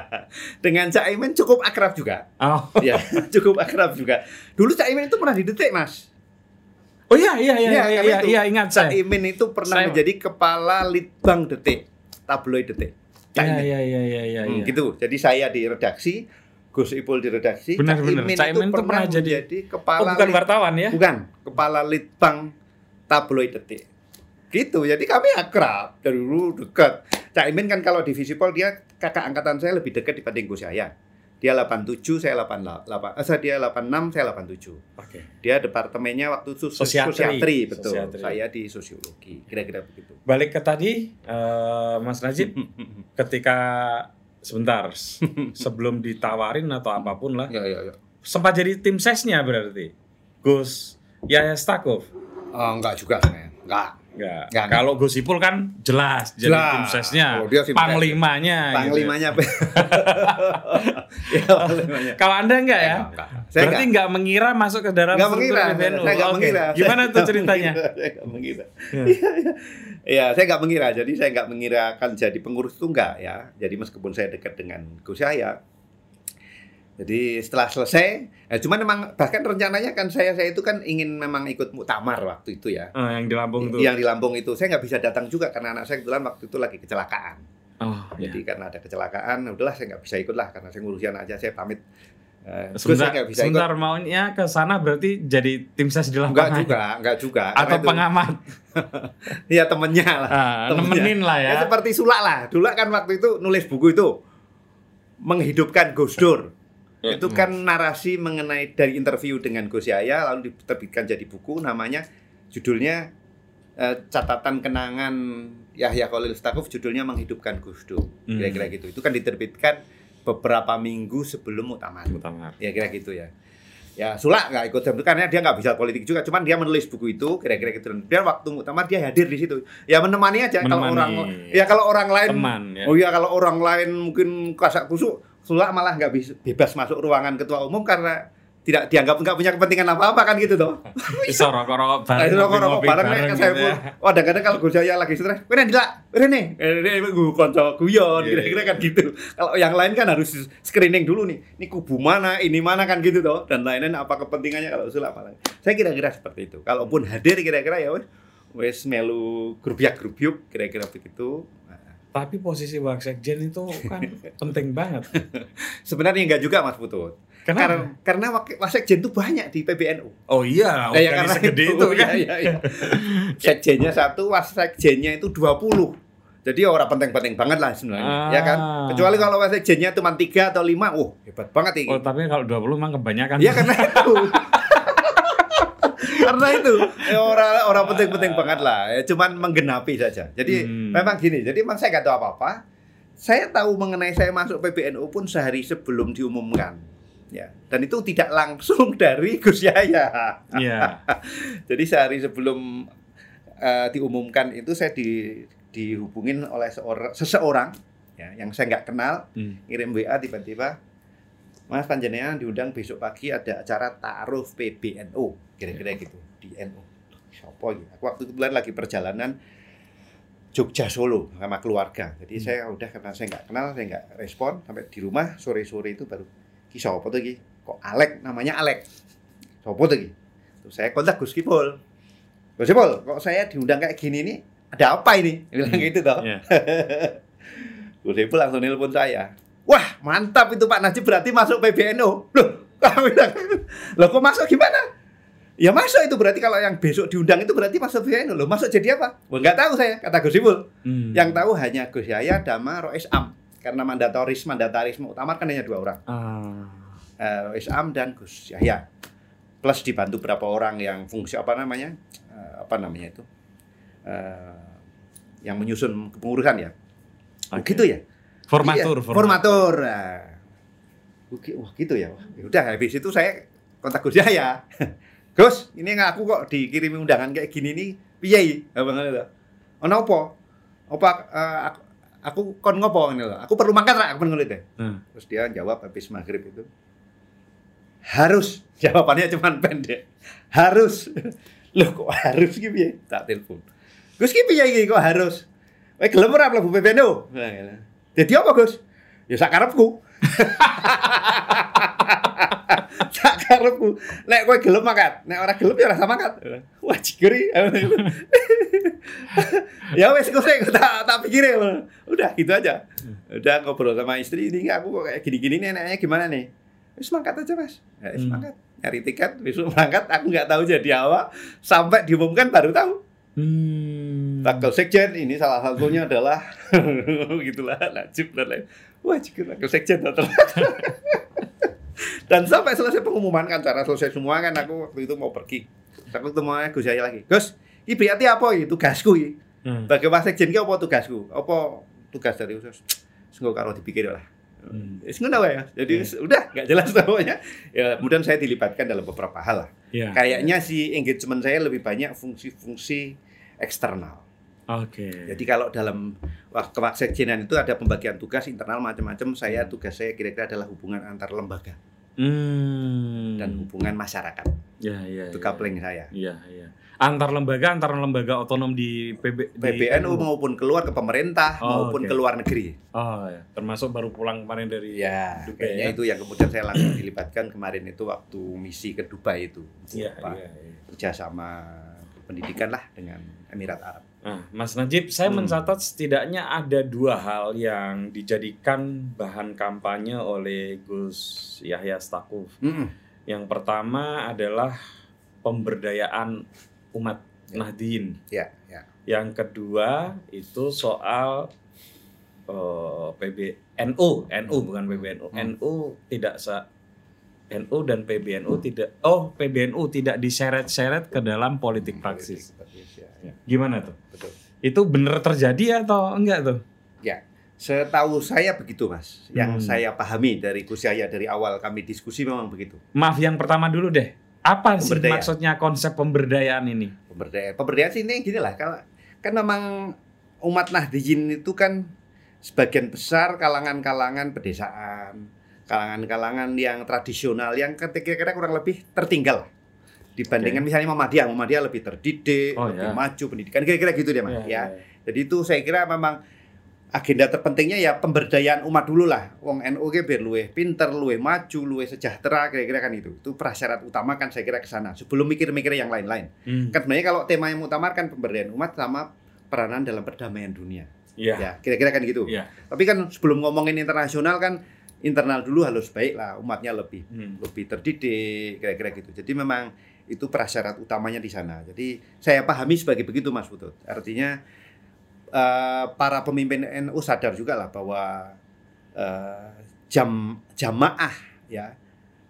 Speaker 1: dengan Cak Imin cukup akrab juga.
Speaker 2: Oh,
Speaker 1: ya, cukup akrab juga. Dulu Cak Imin itu pernah didetik, Mas.
Speaker 2: oh iya iya iya
Speaker 1: Iya,
Speaker 2: iya, iya, iya, ingat
Speaker 1: Cak
Speaker 2: saya.
Speaker 1: Imin itu pernah
Speaker 2: Saya-
Speaker 1: menjadi kepala litbang detik, tabloid detik. Cak
Speaker 2: Iya iya iya iya iya.
Speaker 1: Hmm,
Speaker 2: iya.
Speaker 1: gitu. Jadi saya di redaksi, Gus Ipul di redaksi,
Speaker 2: Benar,
Speaker 1: Cak
Speaker 2: benar.
Speaker 1: Imin
Speaker 2: Cak
Speaker 1: itu
Speaker 2: Imin itu
Speaker 1: pernah
Speaker 2: pernah jadi-
Speaker 1: menjadi
Speaker 2: Oh,
Speaker 1: kepala
Speaker 2: bukan wartawan ya?
Speaker 1: bukan, kepala litbang tabloid detik. Gitu. Jadi kami akrab dari dulu dekat. Cak Imin kan kalau di Visipol dia kakak angkatan saya lebih dekat dibanding Gus Yahya. Dia 87, saya 88. Eh, dia 86, saya 87.
Speaker 2: Oke.
Speaker 1: Dia departemennya waktu itu sos-
Speaker 2: Sosiatri.
Speaker 1: sosiatri, betul.
Speaker 2: Sosiatri.
Speaker 1: Saya di sosiologi, kira-kira begitu.
Speaker 2: Balik ke tadi, eh, Mas Najib, ketika sebentar sebelum ditawarin atau apa pun lah,
Speaker 1: ya, ya, ya.
Speaker 2: sempat jadi tim sesnya berarti. Gus Yaya Stakuf.
Speaker 1: Oh, enggak juga sebenarnya. Enggak.
Speaker 2: Enggak. Kalau Gus Ipul kan jelas, jadi
Speaker 1: Jelas.
Speaker 2: tim sesnya,
Speaker 1: Oh, dia tim
Speaker 2: panglimanya. gitu.
Speaker 1: Panglimanya. ya, panglimanya.
Speaker 2: Kalau Anda enggak ya?
Speaker 1: Enggak, enggak. Saya
Speaker 2: Berarti
Speaker 1: enggak.
Speaker 2: enggak mengira masuk ke dalam
Speaker 1: Enggak mengira, saya enggak mengira.
Speaker 2: Gimana tuh ceritanya?
Speaker 1: Saya enggak mengira.
Speaker 2: Ya.
Speaker 1: Iya, saya enggak mengira. Jadi saya enggak mengira akan jadi pengurus itu enggak ya. Jadi meskipun saya dekat dengan Gus Yahya, jadi setelah selesai, eh, cuman memang bahkan rencananya kan saya saya itu kan ingin memang ikut muktamar waktu itu ya.
Speaker 2: Oh, yang di Lampung tuh.
Speaker 1: Yang di Lampung itu saya nggak bisa datang juga karena anak saya kebetulan waktu itu lagi kecelakaan.
Speaker 2: Oh, ya.
Speaker 1: Jadi karena ada kecelakaan, udahlah saya nggak bisa ikut lah karena saya ngurusin aja saya pamit. Eh,
Speaker 2: Sebentar,
Speaker 1: bisa ikut.
Speaker 2: sebentar maunya ke sana berarti jadi tim ses di
Speaker 1: Enggak
Speaker 2: lapangan.
Speaker 1: juga, enggak juga.
Speaker 2: Atau
Speaker 1: itu-
Speaker 2: pengamat.
Speaker 1: Iya temennya lah.
Speaker 2: Ah,
Speaker 1: Temennya.
Speaker 2: nemenin lah ya.
Speaker 1: Ya seperti Sulak lah. Dulu kan waktu itu nulis buku itu menghidupkan Gus Dur.
Speaker 2: Ya,
Speaker 1: Itu kan narasi mengenai dari interview dengan Gus Yahya lalu diterbitkan jadi buku namanya judulnya eh, catatan kenangan Yahya Khalil Stakuf judulnya menghidupkan Gus Dur.
Speaker 2: Hmm.
Speaker 1: Kira-kira gitu. Itu kan diterbitkan beberapa minggu sebelum muktamar.
Speaker 2: Muktamar.
Speaker 1: Ya kira gitu ya. Ya Sulak nggak ikut jam itu karena dia nggak bisa politik juga, cuman dia menulis buku itu kira-kira gitu. Dia waktu muktamar dia hadir di situ. Ya menemani aja kalau orang ya kalau orang lain
Speaker 2: Teman ya.
Speaker 1: Oh iya kalau orang lain mungkin kasak kusuk, Sulak malah nggak bisa bebas masuk ruangan ketua umum karena tidak dianggap nggak punya kepentingan apa-apa kan gitu toh.
Speaker 2: Bisa rokok-rokok
Speaker 1: Nah,
Speaker 2: bareng.
Speaker 1: itu rokok-rokok
Speaker 2: ngopi-ngopi
Speaker 1: bareng nih kan saya
Speaker 2: gitu
Speaker 1: pun.
Speaker 2: ya.
Speaker 1: Oh, kadang-kadang kalau Gus Yahya lagi stres, "Wene dilak, wene nih." Eh, gue konco guyon,
Speaker 2: Iya,
Speaker 1: kira-kira kan gitu. Kalau yang lain kan harus screening dulu nih. Ini kubu mana, ini mana kan gitu toh. Dan lain-lain apa kepentingannya kalau usul apa. Saya kira-kira seperti itu. Kalaupun hadir kira-kira ya wes wes melu grup-grup kira-kira begitu.
Speaker 2: Tapi posisi Waksekjen itu kan penting banget.
Speaker 1: Sebenarnya enggak juga Mas Putut.
Speaker 2: Kenapa?
Speaker 1: Karena karena wak- wasekjen itu banyak di PBNU.
Speaker 2: Oh iya,
Speaker 1: Nah, ya karena
Speaker 2: segede itu kan.
Speaker 1: Iya, iya. Sekjennya satu, wasekjennya itu 20. Jadi ya orang penting-penting banget lah sebenarnya,
Speaker 2: Ah.
Speaker 1: ya kan? Kecuali kalau wasekjennya cuma 3 atau 5, oh hebat banget ini.
Speaker 2: Oh, tapi kalau 20 memang kebanyakan.
Speaker 1: Iya karena itu. karena itu ya, orang orang penting-penting banget lah. Ya, cuman menggenapi saja. Jadi
Speaker 2: Hmm.
Speaker 1: memang gini. Jadi memang saya nggak tahu apa-apa. Saya tahu mengenai saya masuk PBNU pun sehari sebelum diumumkan. Ya, dan itu tidak langsung dari Gus Yahya.
Speaker 2: Iya.
Speaker 1: Jadi sehari sebelum eh, diumumkan itu saya di, dihubungin oleh seorang seseorang ya yang saya nggak kenal
Speaker 2: Hmm.
Speaker 1: ngirim WA tiba-tiba Mas Panjenengan diundang besok pagi ada acara taruh PBNU kira-kira gitu di NU. Siapa gitu? Aku waktu itu bulan lagi perjalanan Jogja Solo sama keluarga. Jadi
Speaker 2: Hmm.
Speaker 1: saya udah karena saya nggak kenal, saya nggak respon sampai di rumah sore-sore itu baru ki siapa tuh ki? Kok Alek namanya Alek. Siapa tuh ki? Terus saya kontak Gus Kipul. Gus Kipul, kok saya diundang kayak gini nih? Ada apa ini? Bilang
Speaker 2: Hmm.
Speaker 1: gitu toh.
Speaker 2: Iya.
Speaker 1: Gus Ipul langsung nelpon saya. Wah, mantap itu Pak Najib berarti masuk PBNU. Loh, kami bilang, loh kok masuk gimana? Ya masuk itu berarti kalau yang besok diundang itu berarti masuk PBNU. Loh, masuk jadi apa? Wah, nggak tahu saya, kata Gus Ipul.
Speaker 2: Hmm.
Speaker 1: Yang tahu hanya Gus Yahya, Dama, Rois Am. Karena mandatoris, mandatarisme utama kan hanya dua orang.
Speaker 2: Ah.
Speaker 1: Eh, Rois Am dan Gus Yahya. Plus dibantu berapa orang yang fungsi apa namanya? Eh, apa namanya itu? Eh, yang menyusun kepengurusan ya.
Speaker 2: Oke.
Speaker 1: Gitu ya?
Speaker 2: Formatur,
Speaker 1: Iya, formatur. Oke, wah gitu ya. Ya Udah habis itu saya kontak Gus Yahya. Gus, ini nggak aku kok dikirimi undangan kayak gini nih. Piye? Abang itu. Ono apa? Apa eh, aku, aku kon ngopo ini loh. Aku perlu mangkat ra aku ngono itu.
Speaker 2: Hmm.
Speaker 1: Terus dia jawab habis maghrib itu. Harus Jawabannya cuma pendek. Harus. Loh kok harus gitu ya? Tak telepon. Gus ki piye iki kok harus? Kowe gelem ora mlebu PBNU? Jadi apa, Gus? Ya sak karepku. sak karepku. Nek kowe gelem makat, nek ora gelem ya ora sama makat. Wah, jigeri. ya wes gue tak tak pikirin. Udah gitu aja. Udah ngobrol sama istri ini aku kok kayak gini-gini nih enaknya gimana nih? Wis mangkat aja, Mas. Ya, wis
Speaker 2: Hmm.
Speaker 1: mangkat. Nyari tiket, besok berangkat, aku nggak tahu jadi apa. Sampai diumumkan baru tahu.
Speaker 2: Hmm.
Speaker 1: Wakil sekjen ini salah satunya adalah gitulah Najib dan lain. Wah, jika wakil sekjen. dan sampai selesai pengumuman kan cara selesai semua kan aku waktu itu mau pergi. Aku ketemu Gus Yahya lagi. Gus, ini berarti apa ini tugasku ini?
Speaker 2: Hmm.
Speaker 1: Bagi Pak Sekjen ki apa tugasku? Apa tugas dari khusus? Sengko karo dipikir lah.
Speaker 2: Hmm.
Speaker 1: Ngono ya. Jadi wis udah nggak jelas namanya. Ya, kemudian saya dilibatkan dalam beberapa hal lah.
Speaker 2: Ya.
Speaker 1: Kayaknya si engagement saya lebih banyak fungsi-fungsi eksternal.
Speaker 2: Oke.
Speaker 1: Jadi kalau dalam wah, kewasekjenan itu ada pembagian tugas internal macam-macam. Saya tugas saya kira-kira adalah hubungan antar lembaga
Speaker 2: Hmm.
Speaker 1: dan hubungan masyarakat.
Speaker 2: ya ya.
Speaker 1: Itu
Speaker 2: ya.
Speaker 1: coupling saya.
Speaker 2: Iya, iya. Antar lembaga, antar lembaga otonom di PB di
Speaker 1: PBNU maupun keluar ke pemerintah
Speaker 2: Oh,
Speaker 1: maupun
Speaker 2: oke.
Speaker 1: ke luar negeri.
Speaker 2: Oh, ya. Termasuk baru pulang kemarin dari
Speaker 1: Ya,
Speaker 2: Dubai
Speaker 1: kayaknya
Speaker 2: ya.
Speaker 1: itu yang kemudian saya langsung dilibatkan kemarin itu waktu misi ke Dubai itu.
Speaker 2: Iya, iya, iya.
Speaker 1: Kerjasama pendidikan lah dengan Emirat Arab.
Speaker 2: Nah, Mas Najib, saya
Speaker 1: Hmm.
Speaker 2: mencatat setidaknya ada dua hal yang dijadikan bahan kampanye oleh Gus Yahya Stakuf.
Speaker 1: Mm-mm.
Speaker 2: Yang pertama adalah pemberdayaan umat
Speaker 1: Ya.
Speaker 2: Nahdien.
Speaker 1: Ya, ya.
Speaker 2: Yang kedua itu soal eh, PBNU, NU bukan PBNU.
Speaker 1: Hmm.
Speaker 2: NU tidak sa NU dan PBNU tidak oh PBNU tidak diseret-seret ke dalam politik praksis.
Speaker 1: Ya, ya.
Speaker 2: Gimana tuh?
Speaker 1: Betul.
Speaker 2: Itu bener terjadi atau enggak tuh?
Speaker 1: Setahu saya begitu, Mas. Yang
Speaker 2: Hmm.
Speaker 1: saya pahami dari Gus Yahya dari awal kami diskusi memang begitu.
Speaker 2: Maaf yang pertama dulu deh. Apa sih maksudnya konsep pemberdayaan ini?
Speaker 1: Pemberdayaan, pemberdayaan sih ini gini lah. Kalau kan memang umat Nahdien itu kan sebagian besar kalangan-kalangan pedesaan, kalangan-kalangan yang tradisional yang kira-kira kurang lebih tertinggal dibandingkan misalnya Muhammadiyah, Muhammadiyah lebih terdidik,
Speaker 2: Oh,
Speaker 1: lebih
Speaker 2: ya.
Speaker 1: maju pendidikan kira-kira gitu deh mas.
Speaker 2: Iya,
Speaker 1: ya.
Speaker 2: iya.
Speaker 1: Jadi itu saya kira memang agenda terpentingnya ya pemberdayaan umat dulu lah. Wong NU ge biar luwe pinter, luwe maju, luwe sejahtera kira-kira kan itu. Itu prasyarat utama kan saya kira ke sana. Sebelum mikir-mikir yang lain-lain.
Speaker 2: Hmm.
Speaker 1: Kan sebenarnya kalau tema yang utama kan pemberdayaan umat sama peranan dalam perdamaian dunia.
Speaker 2: Iya.
Speaker 1: Ya, kira-kira kan gitu.
Speaker 2: Iya.
Speaker 1: Tapi kan sebelum ngomongin internasional kan internal dulu harus baik lah, umatnya lebih
Speaker 2: Hmm.
Speaker 1: lebih terdidik kira-kira gitu. Jadi memang itu prasyarat utamanya di sana. Jadi saya pahami sebagai begitu Mas Putut. Artinya eh, para pemimpin NU sadar juga lah bahwa eh, jam jamaah ya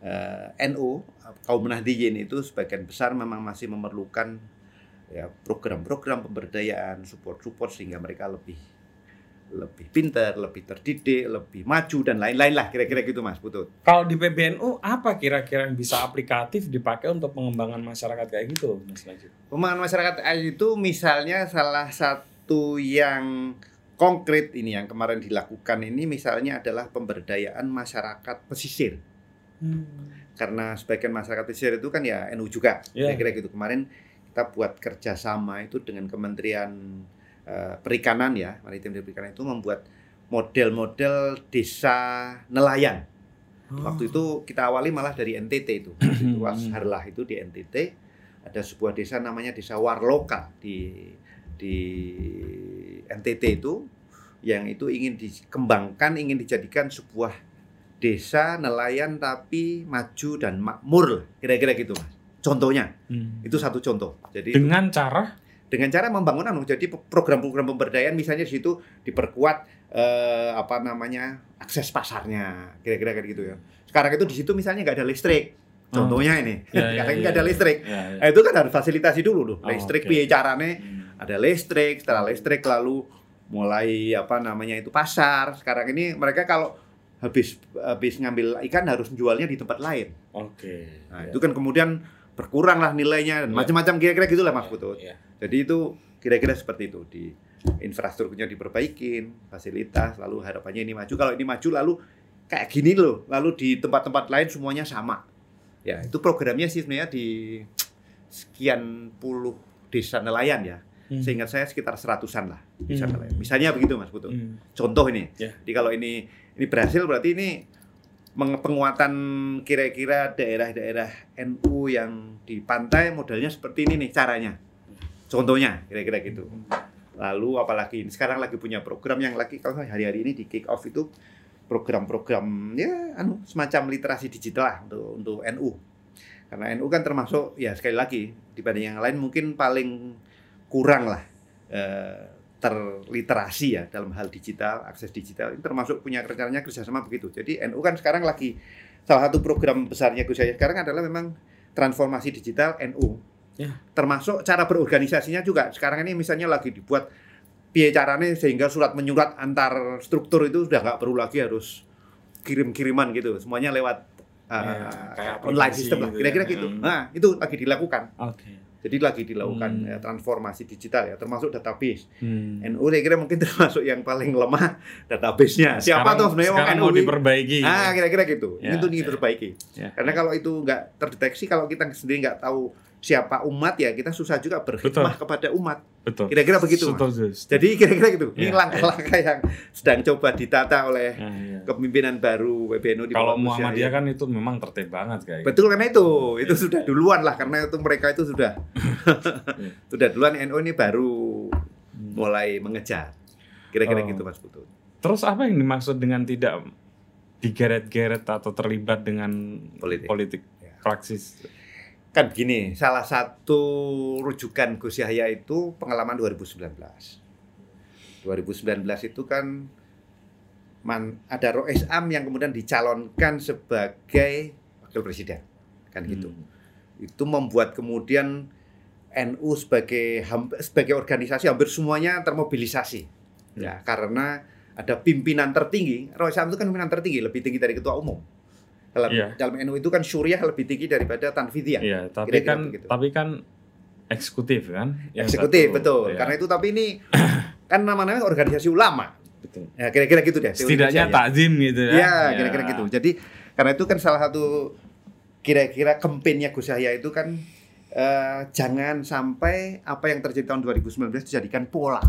Speaker 1: eh, NU kaum Nahdliyin itu sebagian besar memang masih memerlukan ya program-program pemberdayaan support-support sehingga mereka lebih lebih pintar, lebih terdidik, lebih maju dan lain-lain lah kira-kira gitu Mas Putut.
Speaker 2: Kalau di PBNU apa kira-kira yang bisa aplikatif dipakai untuk pengembangan masyarakat kayak gitu, Mas Najib?
Speaker 1: Pembangunan masyarakat itu misalnya salah satu yang konkret ini yang kemarin dilakukan ini misalnya adalah pemberdayaan masyarakat pesisir. Karena sebagian masyarakat pesisir itu kan ya NU juga.
Speaker 2: Iya.
Speaker 1: Kira-kira gitu. Kemarin kita buat kerjasama itu dengan Kementerian eh, Perikanan ya, Maritim dan Perikanan itu membuat model-model desa nelayan. Waktu itu kita awali malah dari NTT itu. Itu Was Harlah itu di NTT ada sebuah desa namanya Desa Warloka di di NTT itu yang itu ingin dikembangkan, ingin dijadikan sebuah desa nelayan tapi maju dan makmur kira-kira gitu mas. Contohnya
Speaker 2: Hmm.
Speaker 1: itu satu contoh. Jadi itu
Speaker 2: dengan cara
Speaker 1: dengan cara membangun anu, jadi program-program pemberdayaan misalnya di situ diperkuat eh, apa namanya akses pasarnya kira-kira kayak gitu ya sekarang itu di situ misalnya nggak ada listrik contohnya ini
Speaker 2: Ya, ya,
Speaker 1: katanya
Speaker 2: ya,
Speaker 1: nggak ada
Speaker 2: ya.
Speaker 1: listrik
Speaker 2: Ya, ya.
Speaker 1: nah, itu kan harus fasilitasi dulu loh
Speaker 2: Oh,
Speaker 1: listrik
Speaker 2: oke.
Speaker 1: piye carane
Speaker 2: Hmm.
Speaker 1: ada listrik setelah listrik lalu mulai apa namanya itu pasar sekarang ini mereka kalau habis habis ngambil ikan harus jualnya di tempat lain
Speaker 2: Oke.
Speaker 1: nah
Speaker 2: Ya.
Speaker 1: itu kan kemudian berkurang lah nilainya dan
Speaker 2: Ya.
Speaker 1: macam-macam kira-kira gitulah mas
Speaker 2: Ya,
Speaker 1: Putut
Speaker 2: ya.
Speaker 1: jadi itu kira-kira seperti itu di infrastrukturnya diperbaikin, fasilitas, lalu harapannya ini maju. Kalau ini maju lalu kayak gini loh, lalu di tempat-tempat lain semuanya sama. Ya, itu programnya sih sebenarnya di sekian puluh desa nelayan ya.
Speaker 2: Hmm.
Speaker 1: Seingat saya sekitar seratusan lah desa
Speaker 2: Hmm.
Speaker 1: nelayan. Misalnya begitu Mas Putu.
Speaker 2: Hmm.
Speaker 1: Contoh ini.
Speaker 2: Ya.
Speaker 1: Jadi kalau ini ini berhasil berarti ini penguatan kira-kira daerah-daerah NU yang di pantai modelnya seperti ini nih caranya. Contohnya kira-kira gitu. Lalu apalagi sekarang lagi punya program yang lagi kalau hari-hari ini di kick off itu program-program ya anu semacam literasi digital lah untuk untuk NU. Karena NU kan termasuk ya sekali lagi dibanding yang lain mungkin paling kurang lah eh, terliterasi ya dalam hal digital, akses digital. Ini termasuk punya rencananya kerjasama begitu. Jadi NU kan sekarang lagi salah satu program besarnya Gus Yahya sekarang adalah memang transformasi digital NU.
Speaker 2: Ya.
Speaker 1: Termasuk cara berorganisasinya juga. Sekarang ini misalnya lagi dibuat piye caranya sehingga surat menyurat antar struktur itu sudah nggak perlu lagi harus kirim-kiriman gitu. Semuanya lewat uh,
Speaker 2: Ya, kayak
Speaker 1: online system lah.
Speaker 2: gitu
Speaker 1: Kira-kira
Speaker 2: ya.
Speaker 1: gitu.
Speaker 2: Hmm.
Speaker 1: Nah, itu lagi dilakukan.
Speaker 2: Oke.
Speaker 1: Jadi lagi dilakukan
Speaker 2: Hmm.
Speaker 1: ya, transformasi digital ya, termasuk database.
Speaker 2: Hmm.
Speaker 1: NU saya kira mungkin termasuk yang paling lemah database-nya. Siapa
Speaker 2: Sekarang-
Speaker 1: tuh sebenarnya
Speaker 2: sekarang mau
Speaker 1: NU? ini?
Speaker 2: diperbaiki.
Speaker 1: Ah, kira-kira gitu.
Speaker 2: Ya,
Speaker 1: itu nih
Speaker 2: ya.
Speaker 1: diperbaiki.
Speaker 2: Ya.
Speaker 1: Karena kalau itu nggak terdeteksi, kalau kita sendiri nggak tahu siapa umat ya, kita susah juga berkhidmah kepada umat.
Speaker 2: Betul.
Speaker 1: Kira-kira begitu.
Speaker 2: Setuju.
Speaker 1: Jadi kira-kira gitu. Ini
Speaker 2: Ya.
Speaker 1: langkah-langkah yang sedang coba ditata oleh
Speaker 2: Ya, ya.
Speaker 1: kepemimpinan baru PBNU di
Speaker 2: Kalau Muhammadiyah kan itu memang tertib banget kayak. gitu.
Speaker 1: Betul karena itu, itu sudah duluan lah karena itu mereka itu sudah
Speaker 2: Iya.
Speaker 1: sudah duluan NU ini baru mulai mengejar. Kira-kira
Speaker 2: Oh.
Speaker 1: gitu Mas Putu.
Speaker 2: Terus apa yang dimaksud dengan tidak digeret-geret atau terlibat dengan
Speaker 1: Politik.
Speaker 2: politik
Speaker 1: Ya.
Speaker 2: praksis?
Speaker 1: Kan begini, salah satu rujukan Gus Yahya itu pengalaman 2019. 2019 itu kan man, ada Rois Am yang kemudian dicalonkan sebagai wakil presiden. Kan gitu.
Speaker 2: Hmm.
Speaker 1: Itu membuat kemudian NU sebagai sebagai organisasi hampir semuanya termobilisasi. Ya, karena ada pimpinan tertinggi. Rois Am itu kan pimpinan tertinggi, lebih tinggi dari ketua umum. Dalam
Speaker 2: Iya.
Speaker 1: dalam NU itu kan Syuriah lebih tinggi daripada Tanfidiyah.
Speaker 2: Iya, tapi
Speaker 1: Kira-kira
Speaker 2: kan
Speaker 1: begitu.
Speaker 2: tapi kan eksekutif kan? Yang
Speaker 1: Eksekutif
Speaker 2: satu,
Speaker 1: betul.
Speaker 2: ya.
Speaker 1: Karena itu tapi ini kan nama-namanya organisasi ulama.
Speaker 2: Betul.
Speaker 1: Ya kira-kira gitu deh.
Speaker 2: Setidaknya takzim gitu ya.
Speaker 1: Ya, kira-kira gitu. Jadi karena itu kan salah satu kira-kira kampanyenya Gus Yahya itu kan eh, jangan sampai apa yang terjadi tahun 2019 dijadikan pola.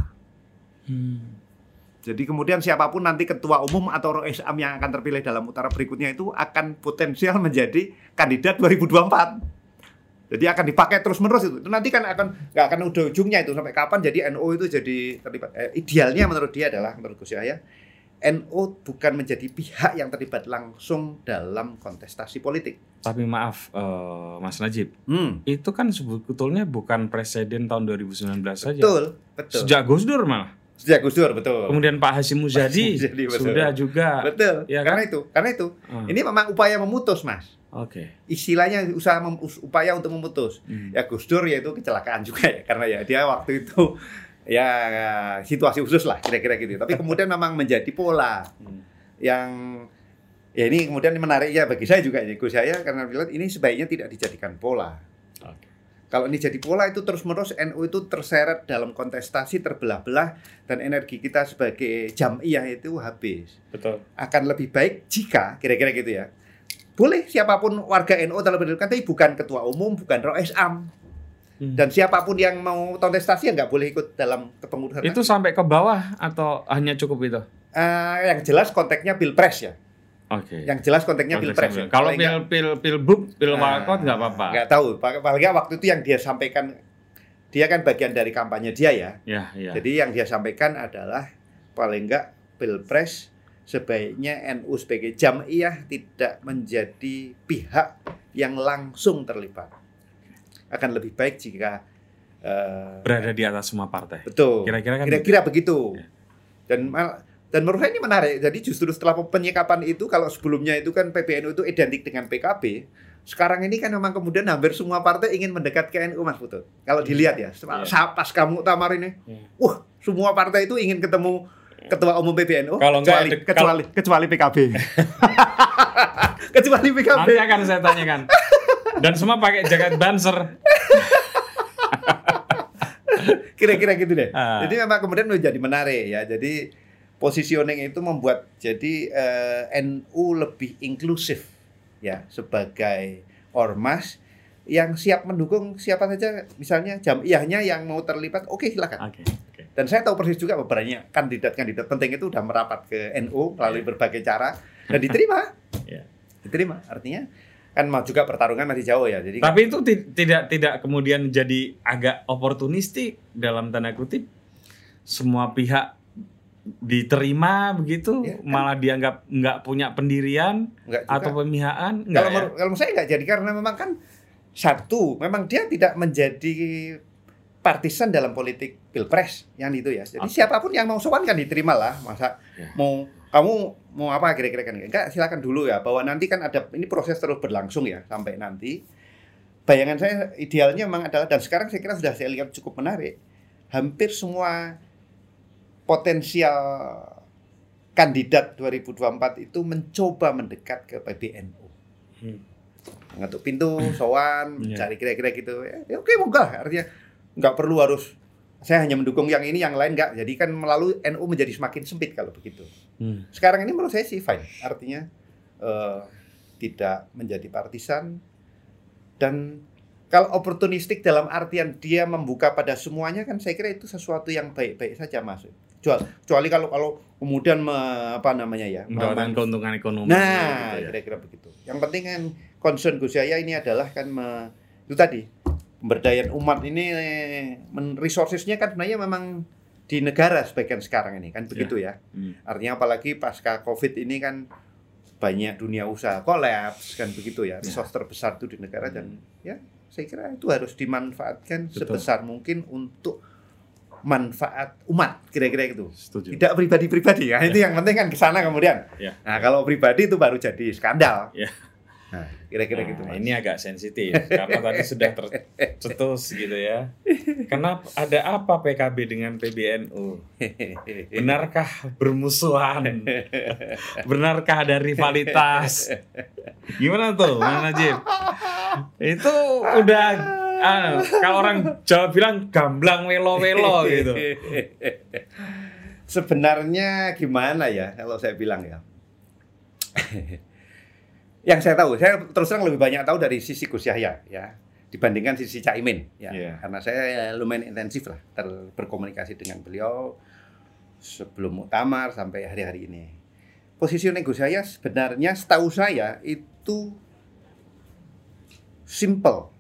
Speaker 2: Hmm.
Speaker 1: Jadi kemudian siapa pun nanti ketua umum atau Rois Am yang akan terpilih dalam putaran berikutnya itu akan potensial menjadi kandidat 2024. Jadi akan dipakai terus menerus itu. Itu nanti kan akan nggak akan udah ujungnya itu sampai kapan jadi NU itu jadi terlibat. Eh, idealnya menurut dia adalah menurut Gus Yahya NU bukan menjadi pihak yang terlibat langsung dalam kontestasi politik.
Speaker 2: Tapi maaf eh, Mas Najib,
Speaker 1: Hmm,
Speaker 2: itu kan sebetulnya bukan presiden tahun 2019 saja.
Speaker 1: betul, betul.
Speaker 2: Sejak Gus Dur malah.
Speaker 1: Sejak Gus Dur, betul.
Speaker 2: Kemudian Pak Hasim Muzadi sudah juga.
Speaker 1: betul.
Speaker 2: Ya
Speaker 1: karena itu, karena itu.
Speaker 2: Hmm.
Speaker 1: Ini memang upaya memutus, Mas.
Speaker 2: Oke.
Speaker 1: istilahnya usaha mem- upaya untuk memutus.
Speaker 2: Hmm.
Speaker 1: Ya Gus Dur ya itu kecelakaan juga ya karena ya dia waktu itu ya situasi khusus lah kira-kira gitu. Tapi kemudian memang menjadi pola
Speaker 2: Hmm.
Speaker 1: yang ya ini kemudian menariknya bagi saya juga ya Gus saya karena bilang ini sebaiknya tidak dijadikan pola. Kalau ini jadi pola itu terus-menerus NU itu terseret dalam kontestasi terbelah-belah dan energi kita sebagai jamiyah itu habis
Speaker 2: Betul.
Speaker 1: akan lebih baik jika kira-kira gitu ya. Boleh siapa pun warga NU dalam pendidikan tapi bukan ketua umum, bukan Rois Am
Speaker 2: Hmm.
Speaker 1: dan siapa pun yang mau kontestasi ya nggak boleh ikut dalam kepengurusan.
Speaker 2: Itu sampai ke bawah atau hanya cukup itu?
Speaker 1: Eh, yang jelas konteksnya pilpres ya.
Speaker 2: Oke.
Speaker 1: Yang jelas konteksnya
Speaker 2: Konteks
Speaker 1: pilpres. ya.
Speaker 2: Kalau pil pil pilbub, pil
Speaker 1: Ah,
Speaker 2: walkot nggak apa-apa.
Speaker 1: Nggak tahu. Paling waktu itu yang dia sampaikan dia kan bagian dari kampanye dia ya.
Speaker 2: Ya, ya.
Speaker 1: Jadi yang dia sampaikan adalah paling nggak pilpres sebaiknya NU sebagai jamiyah tidak menjadi pihak yang langsung terlibat. Akan lebih baik jika eh,
Speaker 2: berada di atas semua partai.
Speaker 1: betul.
Speaker 2: Kira-kira kan
Speaker 1: Kira-kira begitu.
Speaker 2: Ya.
Speaker 1: Dan mal- dan menurut saya ini menarik. Jadi justru setelah penyikapan itu kalau sebelumnya itu kan PBNU itu identik dengan PKB, sekarang ini kan memang kemudian hampir semua partai ingin mendekat ke NU Mas Putut. Kalau dilihat ya,
Speaker 2: Iya.
Speaker 1: sa- pas kamu tamar ini,
Speaker 2: Iya.
Speaker 1: wah semua partai itu ingin ketemu ketua umum PBNU
Speaker 2: Kalau
Speaker 1: kecuali,
Speaker 2: dek-
Speaker 1: kecuali kecuali PKB. kecuali PKB.
Speaker 2: Nanti akan saya tanyakan. Dan semua pakai jaket banser.
Speaker 1: Kira-kira gitu deh.
Speaker 2: Ah.
Speaker 1: Jadi memang kemudian menjadi menarik ya. Jadi positioning itu membuat jadi eh, NU lebih inklusif ya sebagai ormas yang siap mendukung siapa saja misalnya jamiahnya yang mau terlibat oke silakan
Speaker 2: Oke. Oke.
Speaker 1: dan saya tahu persis juga beberapa kandidat-kandidat penting itu sudah merapat ke NU melalui berbagai cara dan diterima
Speaker 2: Iya.
Speaker 1: diterima artinya kan mau juga pertarungan masih jauh ya jadi
Speaker 2: Tapi itu ti- tidak tidak kemudian jadi agak oportunistik dalam tanda kutip semua pihak diterima begitu
Speaker 1: Ya, kan.
Speaker 2: malah dianggap nggak punya pendirian
Speaker 1: enggak juga.
Speaker 2: atau pemihaan
Speaker 1: kalau
Speaker 2: enggak ya?
Speaker 1: menurut- kalau menurut saya nggak jadi karena memang kan satu memang dia tidak menjadi partisan dalam politik pilpres yang itu ya jadi
Speaker 2: Oke.
Speaker 1: siapa pun yang mau sowan kan diterima lah masa
Speaker 2: Ya.
Speaker 1: mau kamu mau apa kira-kira kan enggak silakan dulu ya bahwa nanti kan ada ini proses terus berlangsung ya sampai nanti bayangan saya idealnya memang adalah dan sekarang saya kira sudah saya lihat cukup menarik hampir semua potensial kandidat 2024 itu mencoba mendekat ke PBNU
Speaker 2: Hmm.
Speaker 1: ngetuk pintu, sowan,
Speaker 2: Iya.
Speaker 1: cari kira-kira gitu. Ya, ya oke moga artinya nggak perlu harus saya hanya mendukung yang ini, yang lain nggak. Jadi kan melalui NU menjadi semakin sempit kalau begitu.
Speaker 2: Hmm.
Speaker 1: Sekarang ini menurut saya sih fine. Artinya eh, tidak menjadi partisan dan kalau oportunistik dalam artian dia membuka pada semuanya kan saya kira itu sesuatu yang baik-baik saja mas. Jual, kecuali kalau kalau kemudian me- apa namanya ya?
Speaker 2: mendapatkan keuntungan ekonomi
Speaker 1: Nah,
Speaker 2: gitu ya.
Speaker 1: kira-kira begitu. Yang penting kan concern Gus Yahya ini adalah kan me- itu tadi pemberdayaan umat ini men- resourcesnya kan sebenarnya memang di negara sebagian sekarang ini kan begitu ya.
Speaker 2: Hmm.
Speaker 1: Artinya apalagi pasca Covid ini kan banyak dunia usaha kolaps kan begitu ya. Resource terbesar itu di negara dan ya saya kira itu harus dimanfaatkan
Speaker 2: Betul.
Speaker 1: sebesar mungkin untuk manfaat umat kira-kira gitu
Speaker 2: Setuju.
Speaker 1: tidak pribadi-pribadi ya itu yang penting kan ke sana kemudian
Speaker 2: Ya.
Speaker 1: nah kalau pribadi itu baru jadi skandal
Speaker 2: Ya.
Speaker 1: nah kira-kira
Speaker 2: Nah,
Speaker 1: gitu Mas.
Speaker 2: ini agak sensitif karena tadi sudah tercetus gitu ya. Kenapa ada apa PKB dengan PBNU? Benarkah bermusuhan? Benarkah ada rivalitas? Gimana tuh, Mas Najib? Itu udah ah, kalau orang Jawa bilang gamblang welo-welo gitu.
Speaker 1: sebenarnya gimana ya kalau saya bilang ya yang saya tahu saya terus terang lebih banyak tahu dari sisi Gus Yahya ya dibandingkan sisi Caimin ya
Speaker 2: Iya.
Speaker 1: karena saya lumayan intensif lah ter- berkomunikasi dengan beliau sebelum muktamar sampai hari-hari ini posisi Gus Yahya sebenarnya setahu saya itu simple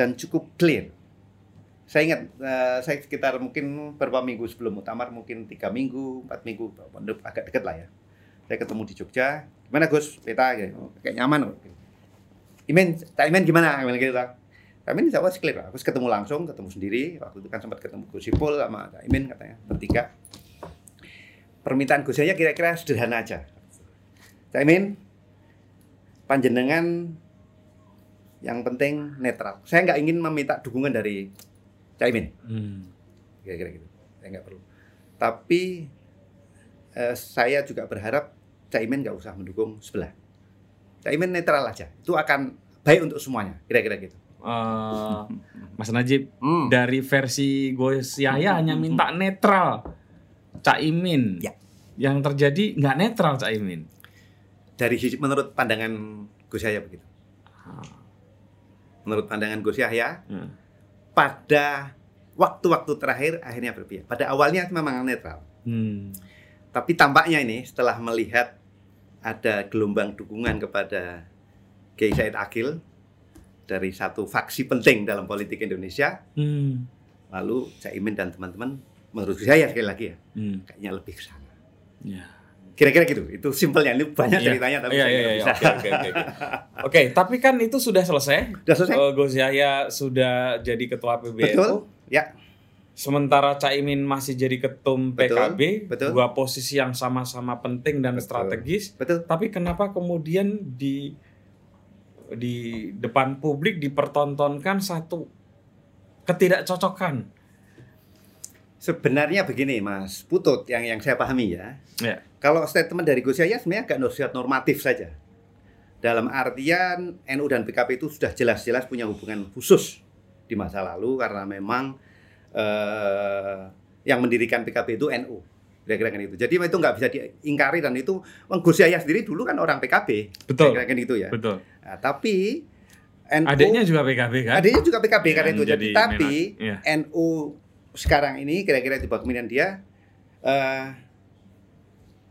Speaker 1: dan cukup clear saya ingat eh, saya sekitar mungkin beberapa minggu sebelum muktamar mungkin tiga minggu empat minggu agak dekat lah ya saya ketemu di Jogja gimana Gus peta ya "Oh, kayak nyaman kok." Imen tak Imen gimana Imen gitu lah kami insya Allah clear. Terus ketemu langsung, ketemu sendiri. Waktu itu kan sempat ketemu Gus Ipul sama Cak Imin katanya, bertiga. Permintaan Gus Yahya kira-kira sederhana aja. Cak Imin, panjenengan yang penting netral. Saya nggak ingin meminta dukungan dari Cak Imin,
Speaker 2: Hmm.
Speaker 1: kira-kira gitu. Saya nggak perlu. Tapi eh, saya juga berharap Cak Imin nggak usah mendukung sebelah. Cak Imin netral aja. Itu akan baik untuk semuanya, kira-kira gitu.
Speaker 2: Eh, Mas Najib,
Speaker 1: Hmm.
Speaker 2: dari versi Gus Yahya hanya minta netral Caimin.
Speaker 1: Ya.
Speaker 2: Yang terjadi nggak netral Caimin.
Speaker 1: dari menurut pandangan Gus Yahya begitu. Menurut pandangan Gus Yahya,
Speaker 2: Hmm.
Speaker 1: pada waktu-waktu terakhir akhirnya berpihak. Pada awalnya memang netral,
Speaker 2: Hmm.
Speaker 1: tapi tampaknya ini setelah melihat ada gelombang dukungan kepada Kiai Said Akil dari satu faksi penting dalam politik Indonesia,
Speaker 2: Hmm.
Speaker 1: lalu Caimin dan teman-teman menurut Gus Yahya sekali lagi ya,
Speaker 2: Hmm.
Speaker 1: kayaknya lebih ke sana.
Speaker 2: Ya.
Speaker 1: Kira-kira gitu. Itu simpelnya. Ini banyak
Speaker 2: Iya.
Speaker 1: ceritanya tapi saya
Speaker 2: iya,
Speaker 1: nggak
Speaker 2: iya.
Speaker 1: bisa.
Speaker 2: Oke, oke, oke, oke. Oke, tapi kan itu sudah selesai.
Speaker 1: Udah selesai?
Speaker 2: Eh, Gus Yahya sudah jadi ketua PBNU.
Speaker 1: Betul? Ya.
Speaker 2: Sementara Caimin masih jadi ketum
Speaker 1: Betul,
Speaker 2: PKB,
Speaker 1: betul.
Speaker 2: dua posisi yang sama-sama penting dan
Speaker 1: Betul.
Speaker 2: strategis.
Speaker 1: Betul.
Speaker 2: Tapi kenapa kemudian di di depan publik dipertontonkan satu ketidakcocokan?
Speaker 1: Sebenarnya begini Mas Putut yang yang saya pahami ya.
Speaker 2: Ya.
Speaker 1: Kalau statement dari Gus Yahya sebenarnya agak nasihat normatif saja. Dalam artian NU dan PKP itu sudah jelas-jelas punya hubungan khusus di masa lalu karena memang eh, yang mendirikan PKB itu NU. Kira-kira kan itu. Jadi itu nggak bisa diingkari dan itu Gus Yahya sendiri dulu kan orang PKB.
Speaker 2: Betul.
Speaker 1: Kira-kira kan itu ya.
Speaker 2: Betul.
Speaker 1: Nah, tapi NU
Speaker 2: Adiknya juga PKB kan?
Speaker 1: adiknya juga PKB karena itu. Jadi
Speaker 2: jadi
Speaker 1: tapi
Speaker 2: iya.
Speaker 1: NU sekarang ini kira-kira di bawah kepemimpinan dia eh,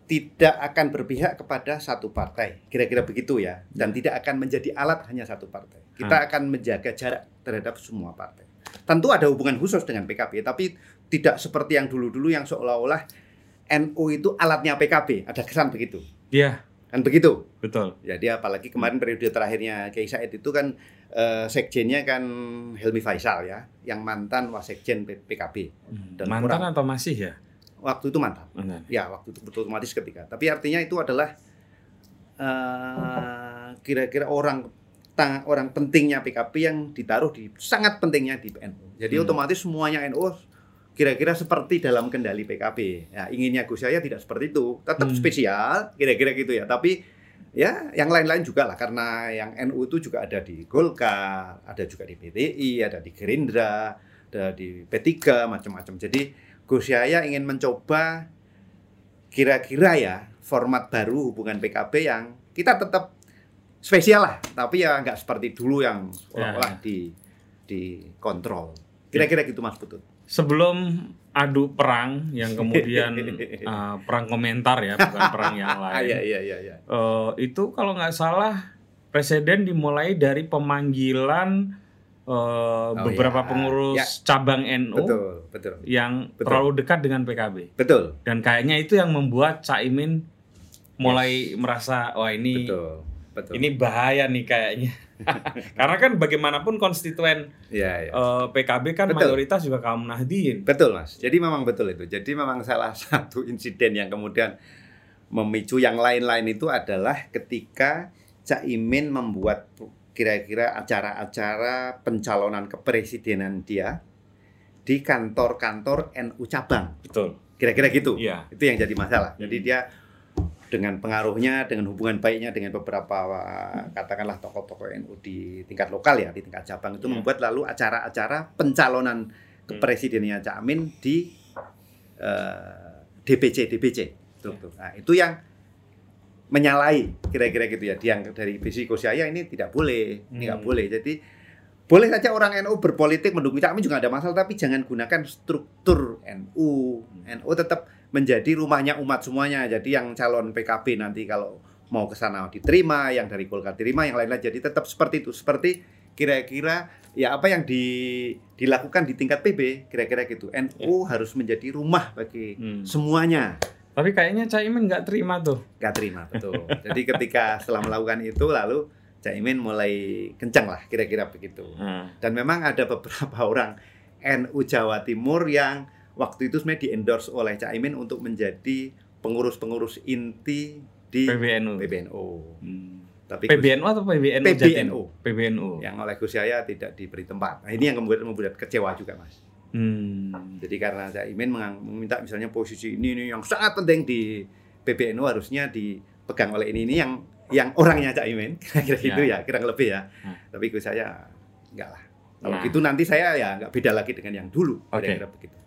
Speaker 1: tidak akan berpihak kepada satu partai, kira-kira begitu ya, dan tidak akan menjadi alat hanya satu partai. Kita akan menjaga jarak terhadap semua partai. Tentu ada hubungan khusus dengan PKB, tapi tidak seperti yang dulu-dulu yang seolah-olah NU itu alatnya PKB, ada kesan begitu,
Speaker 2: Iya,
Speaker 1: kan begitu.
Speaker 2: betul.
Speaker 1: Jadi apalagi kemarin periode terakhirnya Kiai Said itu kan eh, sekjennya kan Helmi Faisal ya, yang mantan wasekjen PKB. Dan
Speaker 2: Mantan
Speaker 1: kurang-
Speaker 2: atau masih ya?
Speaker 1: Waktu itu mantan.
Speaker 2: Mantan.
Speaker 1: Ya, waktu itu betul otomatis ketika. Tapi artinya itu adalah eh, kira-kira orang tang- orang pentingnya PKB yang ditaruh di sangat pentingnya di NU. Jadi
Speaker 2: Hmm.
Speaker 1: otomatis semuanya NU kira-kira seperti dalam kendali PKB. Ya, inginnya Gus Yahya tidak seperti itu. Tetap
Speaker 2: Hmm.
Speaker 1: spesial, kira-kira gitu ya. Tapi ya yang lain-lain juga lah karena yang NU itu juga ada di Golkar, ada juga di PTI, ada di Gerindra, ada di P3 macam-macam. Jadi Gus Yahya ingin mencoba kira-kira ya format baru hubungan PKB yang kita tetap spesial lah, tapi ya nggak seperti dulu yang seolah-olah di dikontrol. Kira-kira gitu Mas Putut.
Speaker 2: Sebelum adu perang yang kemudian eh, perang komentar ya, bukan perang yang
Speaker 1: Ah,
Speaker 2: lain.
Speaker 1: iya iya iya iya.
Speaker 2: Eh, itu kalau nggak salah presiden dimulai dari pemanggilan eh, beberapa
Speaker 1: iya.
Speaker 2: pengurus
Speaker 1: Ya.
Speaker 2: cabang NU
Speaker 1: Betul, betul.
Speaker 2: yang
Speaker 1: Betul.
Speaker 2: terlalu dekat dengan PKB
Speaker 1: Betul.
Speaker 2: dan kayaknya itu yang membuat Caimin mulai merasa wah ini
Speaker 1: Betul. Betul.
Speaker 2: ini bahaya nih kayaknya karena kan bagaimanapun konstituen
Speaker 1: Iya, iya.
Speaker 2: eh, PKB kan
Speaker 1: Betul.
Speaker 2: mayoritas juga kaum Nahdien
Speaker 1: Betul mas. Jadi memang betul itu. Jadi memang salah satu insiden yang kemudian memicu yang lain-lain itu adalah ketika Caimin membuat kira-kira acara-acara pencalonan kepresidenan dia di kantor-kantor NU cabang.
Speaker 2: betul
Speaker 1: Kira-kira gitu.
Speaker 2: iya
Speaker 1: Itu yang jadi masalah. Jadi
Speaker 2: Hmm.
Speaker 1: dia dengan pengaruhnya, dengan hubungan baiknya dengan beberapa katakanlah tokoh-tokoh NU di tingkat lokal ya, di tingkat cabang itu
Speaker 2: Hmm.
Speaker 1: membuat lalu acara-acara pencalonan kepresidenannya Cak Amin di eh, DPC DPC. Tuh, tuh. Nah, itu yang menyalahi kira-kira gitu ya. Yang dari Besi Kosyaya ini tidak boleh, ini nggak
Speaker 2: Hmm.
Speaker 1: boleh. Jadi boleh saja orang NU berpolitik mendukung Cak Amin juga ada masalah, tapi jangan gunakan struktur NU. NU tetap menjadi rumahnya umat semuanya. Jadi yang calon PKB nanti kalau mau ke sana diterima, yang dari Golkar diterima, yang lain-lain jadi tetap seperti itu. Seperti kira-kira ya apa yang di, dilakukan di tingkat PB, kira-kira gitu. NU harus menjadi rumah bagi
Speaker 2: Hmm.
Speaker 1: semuanya.
Speaker 2: tapi kayaknya Caimin nggak terima tuh
Speaker 1: Gak terima, betul. Jadi ketika setelah melakukan itu lalu Caimin mulai kencang lah, kira-kira begitu.
Speaker 2: Nah,
Speaker 1: Dan memang ada beberapa orang NU Jawa Timur yang waktu itu sebenarnya di endorse oleh Caimin untuk menjadi pengurus-pengurus inti di
Speaker 2: PBNU
Speaker 1: PBNU.
Speaker 2: Hmm.
Speaker 1: Tapi
Speaker 2: PBNU atau PBNU
Speaker 1: PBNU.
Speaker 2: PBNU
Speaker 1: yang oleh Gus Yahya tidak diberi tempat. Nah, ini yang membuat membuat kecewa juga, Mas.
Speaker 2: Hmm.
Speaker 1: Jadi karena Caimin mengang- meminta misalnya posisi ini, ini yang sangat penting di PBNU harusnya dipegang oleh ini ini yang yang orangnya Caimin kira-kira gitu ya, kira lebih ya.
Speaker 2: Hmm.
Speaker 1: Tapi Gus saya enggak lah. Kalau
Speaker 2: Nah.
Speaker 1: gitu nanti saya ya nggak beda lagi dengan yang dulu kira-kira begitu.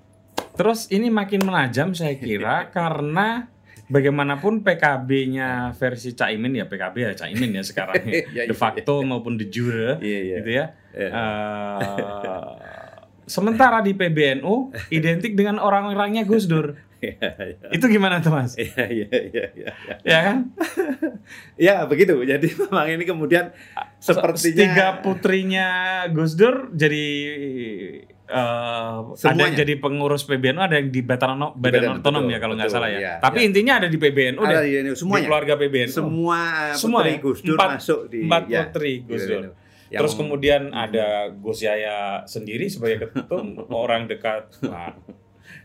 Speaker 2: Terus ini makin menajam saya kira karena bagaimanapun PKB-nya versi Caimin ya PKB ya Caimin ya sekarang ya.
Speaker 1: Ya,
Speaker 2: de
Speaker 1: iya.
Speaker 2: facto maupun de jure
Speaker 1: Iya, iya.
Speaker 2: gitu ya.
Speaker 1: Iya.
Speaker 2: Eh, sementara di PBNU identik dengan orang-orangnya Gus Dur.
Speaker 1: Iya, iya.
Speaker 2: Itu gimana tuh Mas?
Speaker 1: Iya, iya, iya, iya.
Speaker 2: Ya kan?
Speaker 1: Ya, begitu. Jadi memang ini kemudian sepertinya
Speaker 2: tiga putrinya Gus Dur jadi eh, ada
Speaker 1: Semuanya.
Speaker 2: yang jadi pengurus PBNU, ada yang di Badan, Badan,
Speaker 1: Badan,
Speaker 2: Otonom ya kalau nggak salah ya.
Speaker 1: iya,
Speaker 2: Tapi
Speaker 1: iya.
Speaker 2: intinya ada di PBNU
Speaker 1: ada
Speaker 2: deh.
Speaker 1: di ini
Speaker 2: Di
Speaker 1: semuanya.
Speaker 2: keluarga PBNU.
Speaker 1: Semua
Speaker 2: Semua
Speaker 1: putri
Speaker 2: ya?
Speaker 1: Gus Dur
Speaker 2: Empat-
Speaker 1: masuk di
Speaker 2: empat
Speaker 1: ya,
Speaker 2: putri Gus Dur.
Speaker 1: Yang-
Speaker 2: Terus kemudian ada Gus Yaya sendiri sebagai ketum orang dekat nah,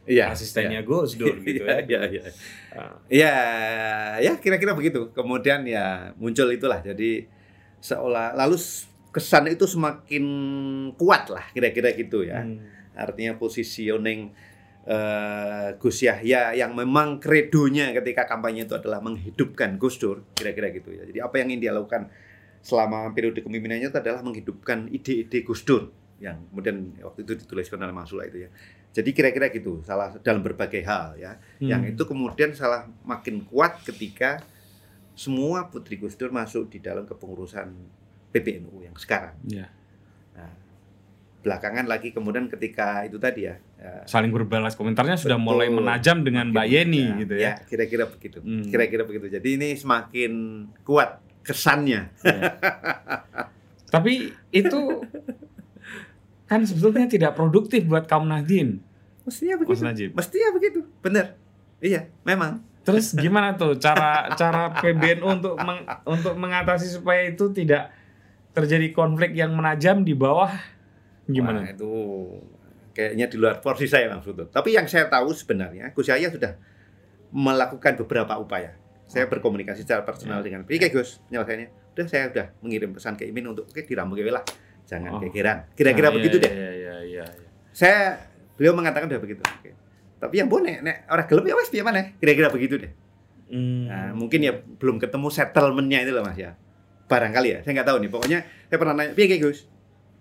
Speaker 1: Iya,
Speaker 2: asistennya Gus Dur gitu ya.
Speaker 1: Iya, iya, iya.
Speaker 2: Ah.
Speaker 1: Ya, ya kira-kira begitu. Kemudian ya muncul itulah. Jadi seolah lalu kesan itu semakin kuat lah kira-kira gitu ya.
Speaker 2: Hmm.
Speaker 1: Artinya positioning eh, Gus Yahya yang memang kredonya ketika kampanye itu adalah menghidupkan Gus Dur, kira-kira gitu ya. Jadi apa yang ingin dia lakukan selama periode kepemimpinannya itu adalah menghidupkan ide-ide Gus Dur yang kemudian waktu itu dituliskan oleh Mas Sula itu ya. Jadi kira-kira gitu, salah dalam berbagai hal ya.
Speaker 2: Hmm.
Speaker 1: Yang itu kemudian salah makin kuat ketika semua putri Gus Dur masuk di dalam kepengurusan PBNU yang sekarang. Nah, belakangan lagi kemudian ketika itu tadi ya, ya
Speaker 2: Saling berbalas komentarnya sudah
Speaker 1: Betul.
Speaker 2: mulai menajam dengan Mbak Yeni gitu ya.
Speaker 1: kira-kira begitu.
Speaker 2: Hmm.
Speaker 1: Kira-kira begitu. Jadi ini semakin kuat kesannya.
Speaker 2: Tapi itu kan sebetulnya tidak produktif buat kaum Nahdien,
Speaker 1: Mestinya
Speaker 2: Mas
Speaker 1: begitu.
Speaker 2: Najib.
Speaker 1: Mestinya begitu. Benar. Iya, memang.
Speaker 2: Terus gimana tuh cara cara PBNU untuk meng- untuk mengatasi supaya itu tidak terjadi konflik yang menajam di bawah
Speaker 1: Wah,
Speaker 2: gimana?
Speaker 1: itu kayaknya di luar porsi saya Mas Putut. Tapi yang saya tahu sebenarnya Gus Yahya sudah melakukan beberapa upaya. Saya berkomunikasi secara personal dengan Oke Gus, penyelesaiannya. Udah saya udah mengirim pesan ke Imin untuk oke diramu lah. Jangan
Speaker 2: Oh.
Speaker 1: kegeran. Kira-kira
Speaker 2: Nah,
Speaker 1: begitu
Speaker 2: iya,
Speaker 1: deh.
Speaker 2: Iya iya iya. iya.
Speaker 1: Saya beliau mengatakan udah begitu. Oke. Tapi yang bonek nek orang gelap ya wes piye mana? Kira-kira begitu deh.
Speaker 2: Hmm.
Speaker 1: Nah, mungkin ya belum ketemu settlementnya itu loh Mas ya. Barangkali ya, saya nggak tahu nih. Pokoknya saya pernah nanya, piye Gus?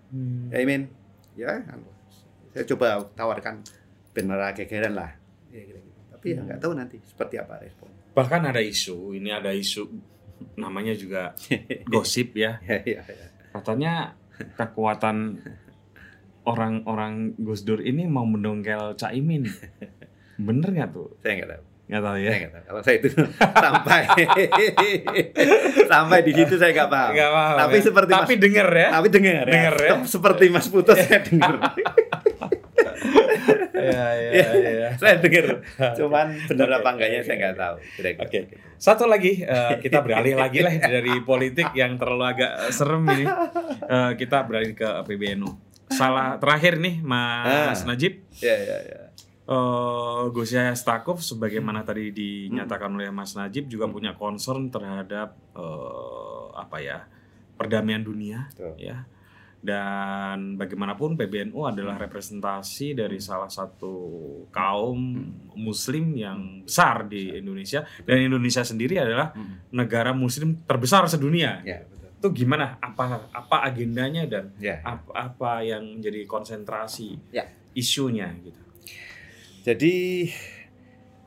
Speaker 2: Hmm.
Speaker 1: Ya Imin, ya anu, saya coba tawarkan benar gegeran lah. Ya, kira -kira. Tapi ya nggak tahu nanti seperti apa respon.
Speaker 2: Bahkan ada isu, ini ada isu namanya juga gosip ya.
Speaker 1: ya, ya, ya.
Speaker 2: Katanya kekuatan orang-orang Gus Dur ini mau mendongkel Caimin. Bener nggak tuh?
Speaker 1: Saya nggak tahu.
Speaker 2: Nggak tahu ya.
Speaker 1: nggak tahu. Kalau saya itu sampai sampai di situ saya nggak paham.
Speaker 2: Nggak paham
Speaker 1: Tapi
Speaker 2: ya.
Speaker 1: seperti
Speaker 2: tapi
Speaker 1: Mas,
Speaker 2: dengar ya.
Speaker 1: tapi dengar,
Speaker 2: Dengar ya.
Speaker 1: Seperti Mas Putus saya dengar.
Speaker 2: Iya iya
Speaker 1: Iya.
Speaker 2: iya.
Speaker 1: saya dengar. Cuman benar apa enggaknya saya nggak tahu.
Speaker 2: Oke. Satu lagi eh, kita beralih lagi lah dari politik yang terlalu agak serem ini. Eh, kita beralih ke PBNU. Salah terakhir nih Mas
Speaker 1: Ah.
Speaker 2: Najib.
Speaker 1: Ya, ya, ya.
Speaker 2: Eh Gus Yahya Stakuf sebagaimana tadi dinyatakan oleh Mas Najib juga punya concern terhadap eh, apa ya perdamaian dunia
Speaker 1: Betul.
Speaker 2: ya. Dan bagaimanapun PBNU adalah representasi dari salah satu kaum Muslim yang besar di Indonesia. Dan Indonesia sendiri adalah
Speaker 1: Hmm.
Speaker 2: negara Muslim terbesar sedunia.
Speaker 1: Ya, betul.
Speaker 2: itu gimana? Apa apa agendanya dan
Speaker 1: Ya.
Speaker 2: apa, apa yang menjadi konsentrasi
Speaker 1: Ya.
Speaker 2: isunya gitu
Speaker 1: Jadi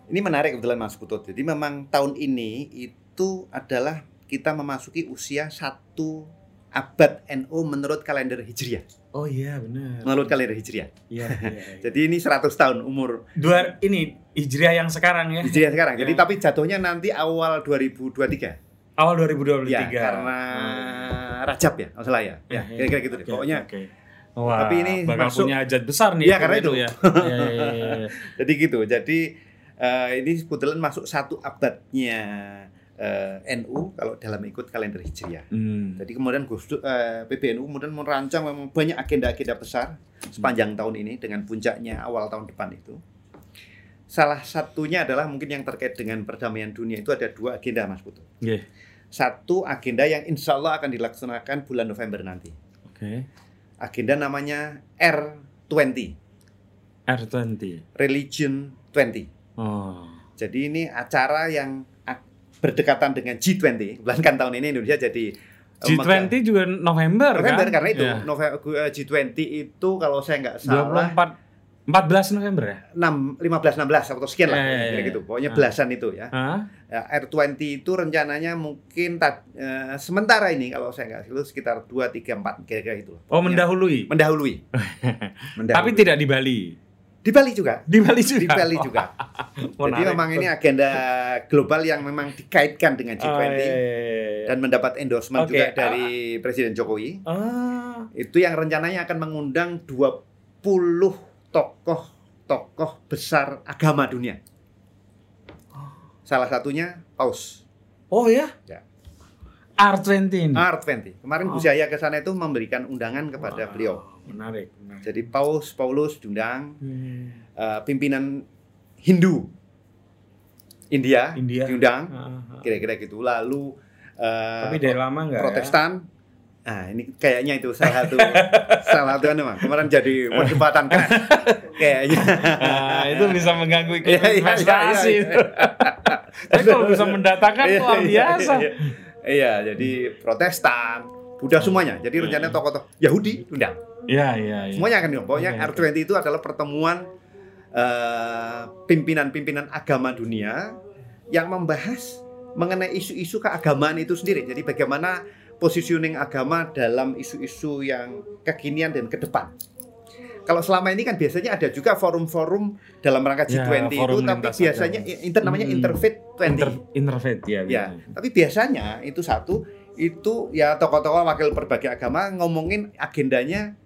Speaker 1: ini menarik kebetulan Mas Putut. Jadi memang tahun ini itu adalah kita memasuki usia satu abad NU menurut kalender Hijriah.
Speaker 2: Oh iya benar.
Speaker 1: Menurut kalender Hijriah.
Speaker 2: Iya. iya, iya.
Speaker 1: Jadi ini 100 tahun umur
Speaker 2: Dua ini Hijriah yang sekarang ya.
Speaker 1: Hijriah sekarang. Jadi
Speaker 2: Ya.
Speaker 1: tapi jatuhnya nanti awal 2023.
Speaker 2: Awal 2023.
Speaker 1: Ya, karena Rajab ya, salah ya. Ya,
Speaker 2: Iya,
Speaker 1: kira-kira gitu deh.
Speaker 2: Oke,
Speaker 1: Pokoknya
Speaker 2: oke. Wah,
Speaker 1: Tapi ini
Speaker 2: bakal
Speaker 1: masuk-
Speaker 2: punya hajat besar nih.
Speaker 1: Iya, karena
Speaker 2: PBNU
Speaker 1: itu.
Speaker 2: ya. Iya, iya, iya,
Speaker 1: jadi gitu. Jadi eh, ini kebetulan masuk satu abadnya eh, NU kalau dalam ikut kalender Hijriah.
Speaker 2: Hmm.
Speaker 1: Jadi kemudian Gus Dur- eh, PBNU kemudian merancang memang banyak agenda-agenda besar sepanjang tahun ini dengan puncaknya awal tahun depan itu. Salah satunya adalah mungkin yang terkait dengan perdamaian dunia itu ada dua agenda Mas Putu.
Speaker 2: Iya.
Speaker 1: Satu agenda yang insya Allah akan dilaksanakan bulan November nanti.
Speaker 2: Oke.
Speaker 1: Agenda namanya R20,
Speaker 2: R20.
Speaker 1: Religion 20.
Speaker 2: Oh.
Speaker 1: Jadi ini acara yang berdekatan dengan G20. Kebetulan kan tahun ini Indonesia jadi eh,
Speaker 2: G20 juga November,
Speaker 1: November
Speaker 2: kan?
Speaker 1: karena itu
Speaker 2: Iya.
Speaker 1: November G20 itu kalau saya nggak salah
Speaker 2: 24 14 November ya?
Speaker 1: 6 15 16 atau sekian lah
Speaker 2: Ya, ya, ya,
Speaker 1: kira
Speaker 2: ya.
Speaker 1: gitu. Pokoknya
Speaker 2: Ah.
Speaker 1: belasan itu ya. Ya, R20 itu rencananya mungkin ta- eh, sementara ini kalau saya nggak salah sekitar 2 3 4 kira-kira itu.
Speaker 2: Oh, mendahului.
Speaker 1: mendahului. Mendahului.
Speaker 2: Tapi tidak di Bali.
Speaker 1: di Bali juga.
Speaker 2: Di Bali juga.
Speaker 1: Di Bali juga. Jadi
Speaker 2: Menarik.
Speaker 1: memang ini agenda global yang memang dikaitkan dengan G20
Speaker 2: Oh, iya, iya, iya.
Speaker 1: dan mendapat endorsement
Speaker 2: Oke,
Speaker 1: juga
Speaker 2: ah.
Speaker 1: dari Presiden Jokowi.
Speaker 2: Ah.
Speaker 1: Itu yang rencananya akan mengundang 20 tokoh-tokoh besar agama dunia. Salah satunya Paus
Speaker 2: Oh ya?
Speaker 1: Ya.
Speaker 2: R20 ini.
Speaker 1: R20. Kemarin
Speaker 2: Oh.
Speaker 1: Gus Yahya ke sana itu memberikan undangan kepada
Speaker 2: Wow,
Speaker 1: beliau.
Speaker 2: Menarik. menarik.
Speaker 1: Jadi Paus Paulus diundang,
Speaker 2: Hmm.
Speaker 1: eh, pimpinan Hindu India,
Speaker 2: India.
Speaker 1: diundang,
Speaker 2: Ah, ah.
Speaker 1: kira-kira gitu. Lalu eh,
Speaker 2: Tapi dari lama enggak
Speaker 1: Protestan. Nah, ini kayaknya itu salah satu salah satu anu. Kemarin jadi perdebatan keras. kayaknya.
Speaker 2: Nah, itu bisa mengganggu ikut
Speaker 1: Iya, iya, iya,
Speaker 2: investasi
Speaker 1: iya,
Speaker 2: itu. Tapi kalau bisa mendatangkan luar
Speaker 1: iya,
Speaker 2: biasa.
Speaker 1: iya. Jadi Protestan, Buddha semuanya. Jadi rencananya tokoh-tokoh Yahudi undang.
Speaker 2: Iya, iya, iya.
Speaker 1: Semuanya akan diundang. Pokoknya
Speaker 2: Oke,
Speaker 1: R20 itu adalah pertemuan eh, pimpinan-pimpinan agama dunia yang membahas mengenai isu-isu keagamaan itu sendiri. Jadi bagaimana positioning agama dalam isu-isu yang kekinian dan ke depan. Kalau selama ini kan biasanya ada juga forum-forum dalam rangka
Speaker 2: Ya,
Speaker 1: G20 itu,
Speaker 2: forum
Speaker 1: tapi biasanya inter namanya
Speaker 2: Hmm.
Speaker 1: Interfaith 20.
Speaker 2: Inter, interfaith ya.
Speaker 1: Ya, tapi biasanya itu satu itu ya tokoh-tokoh wakil berbagai agama ngomongin agendanya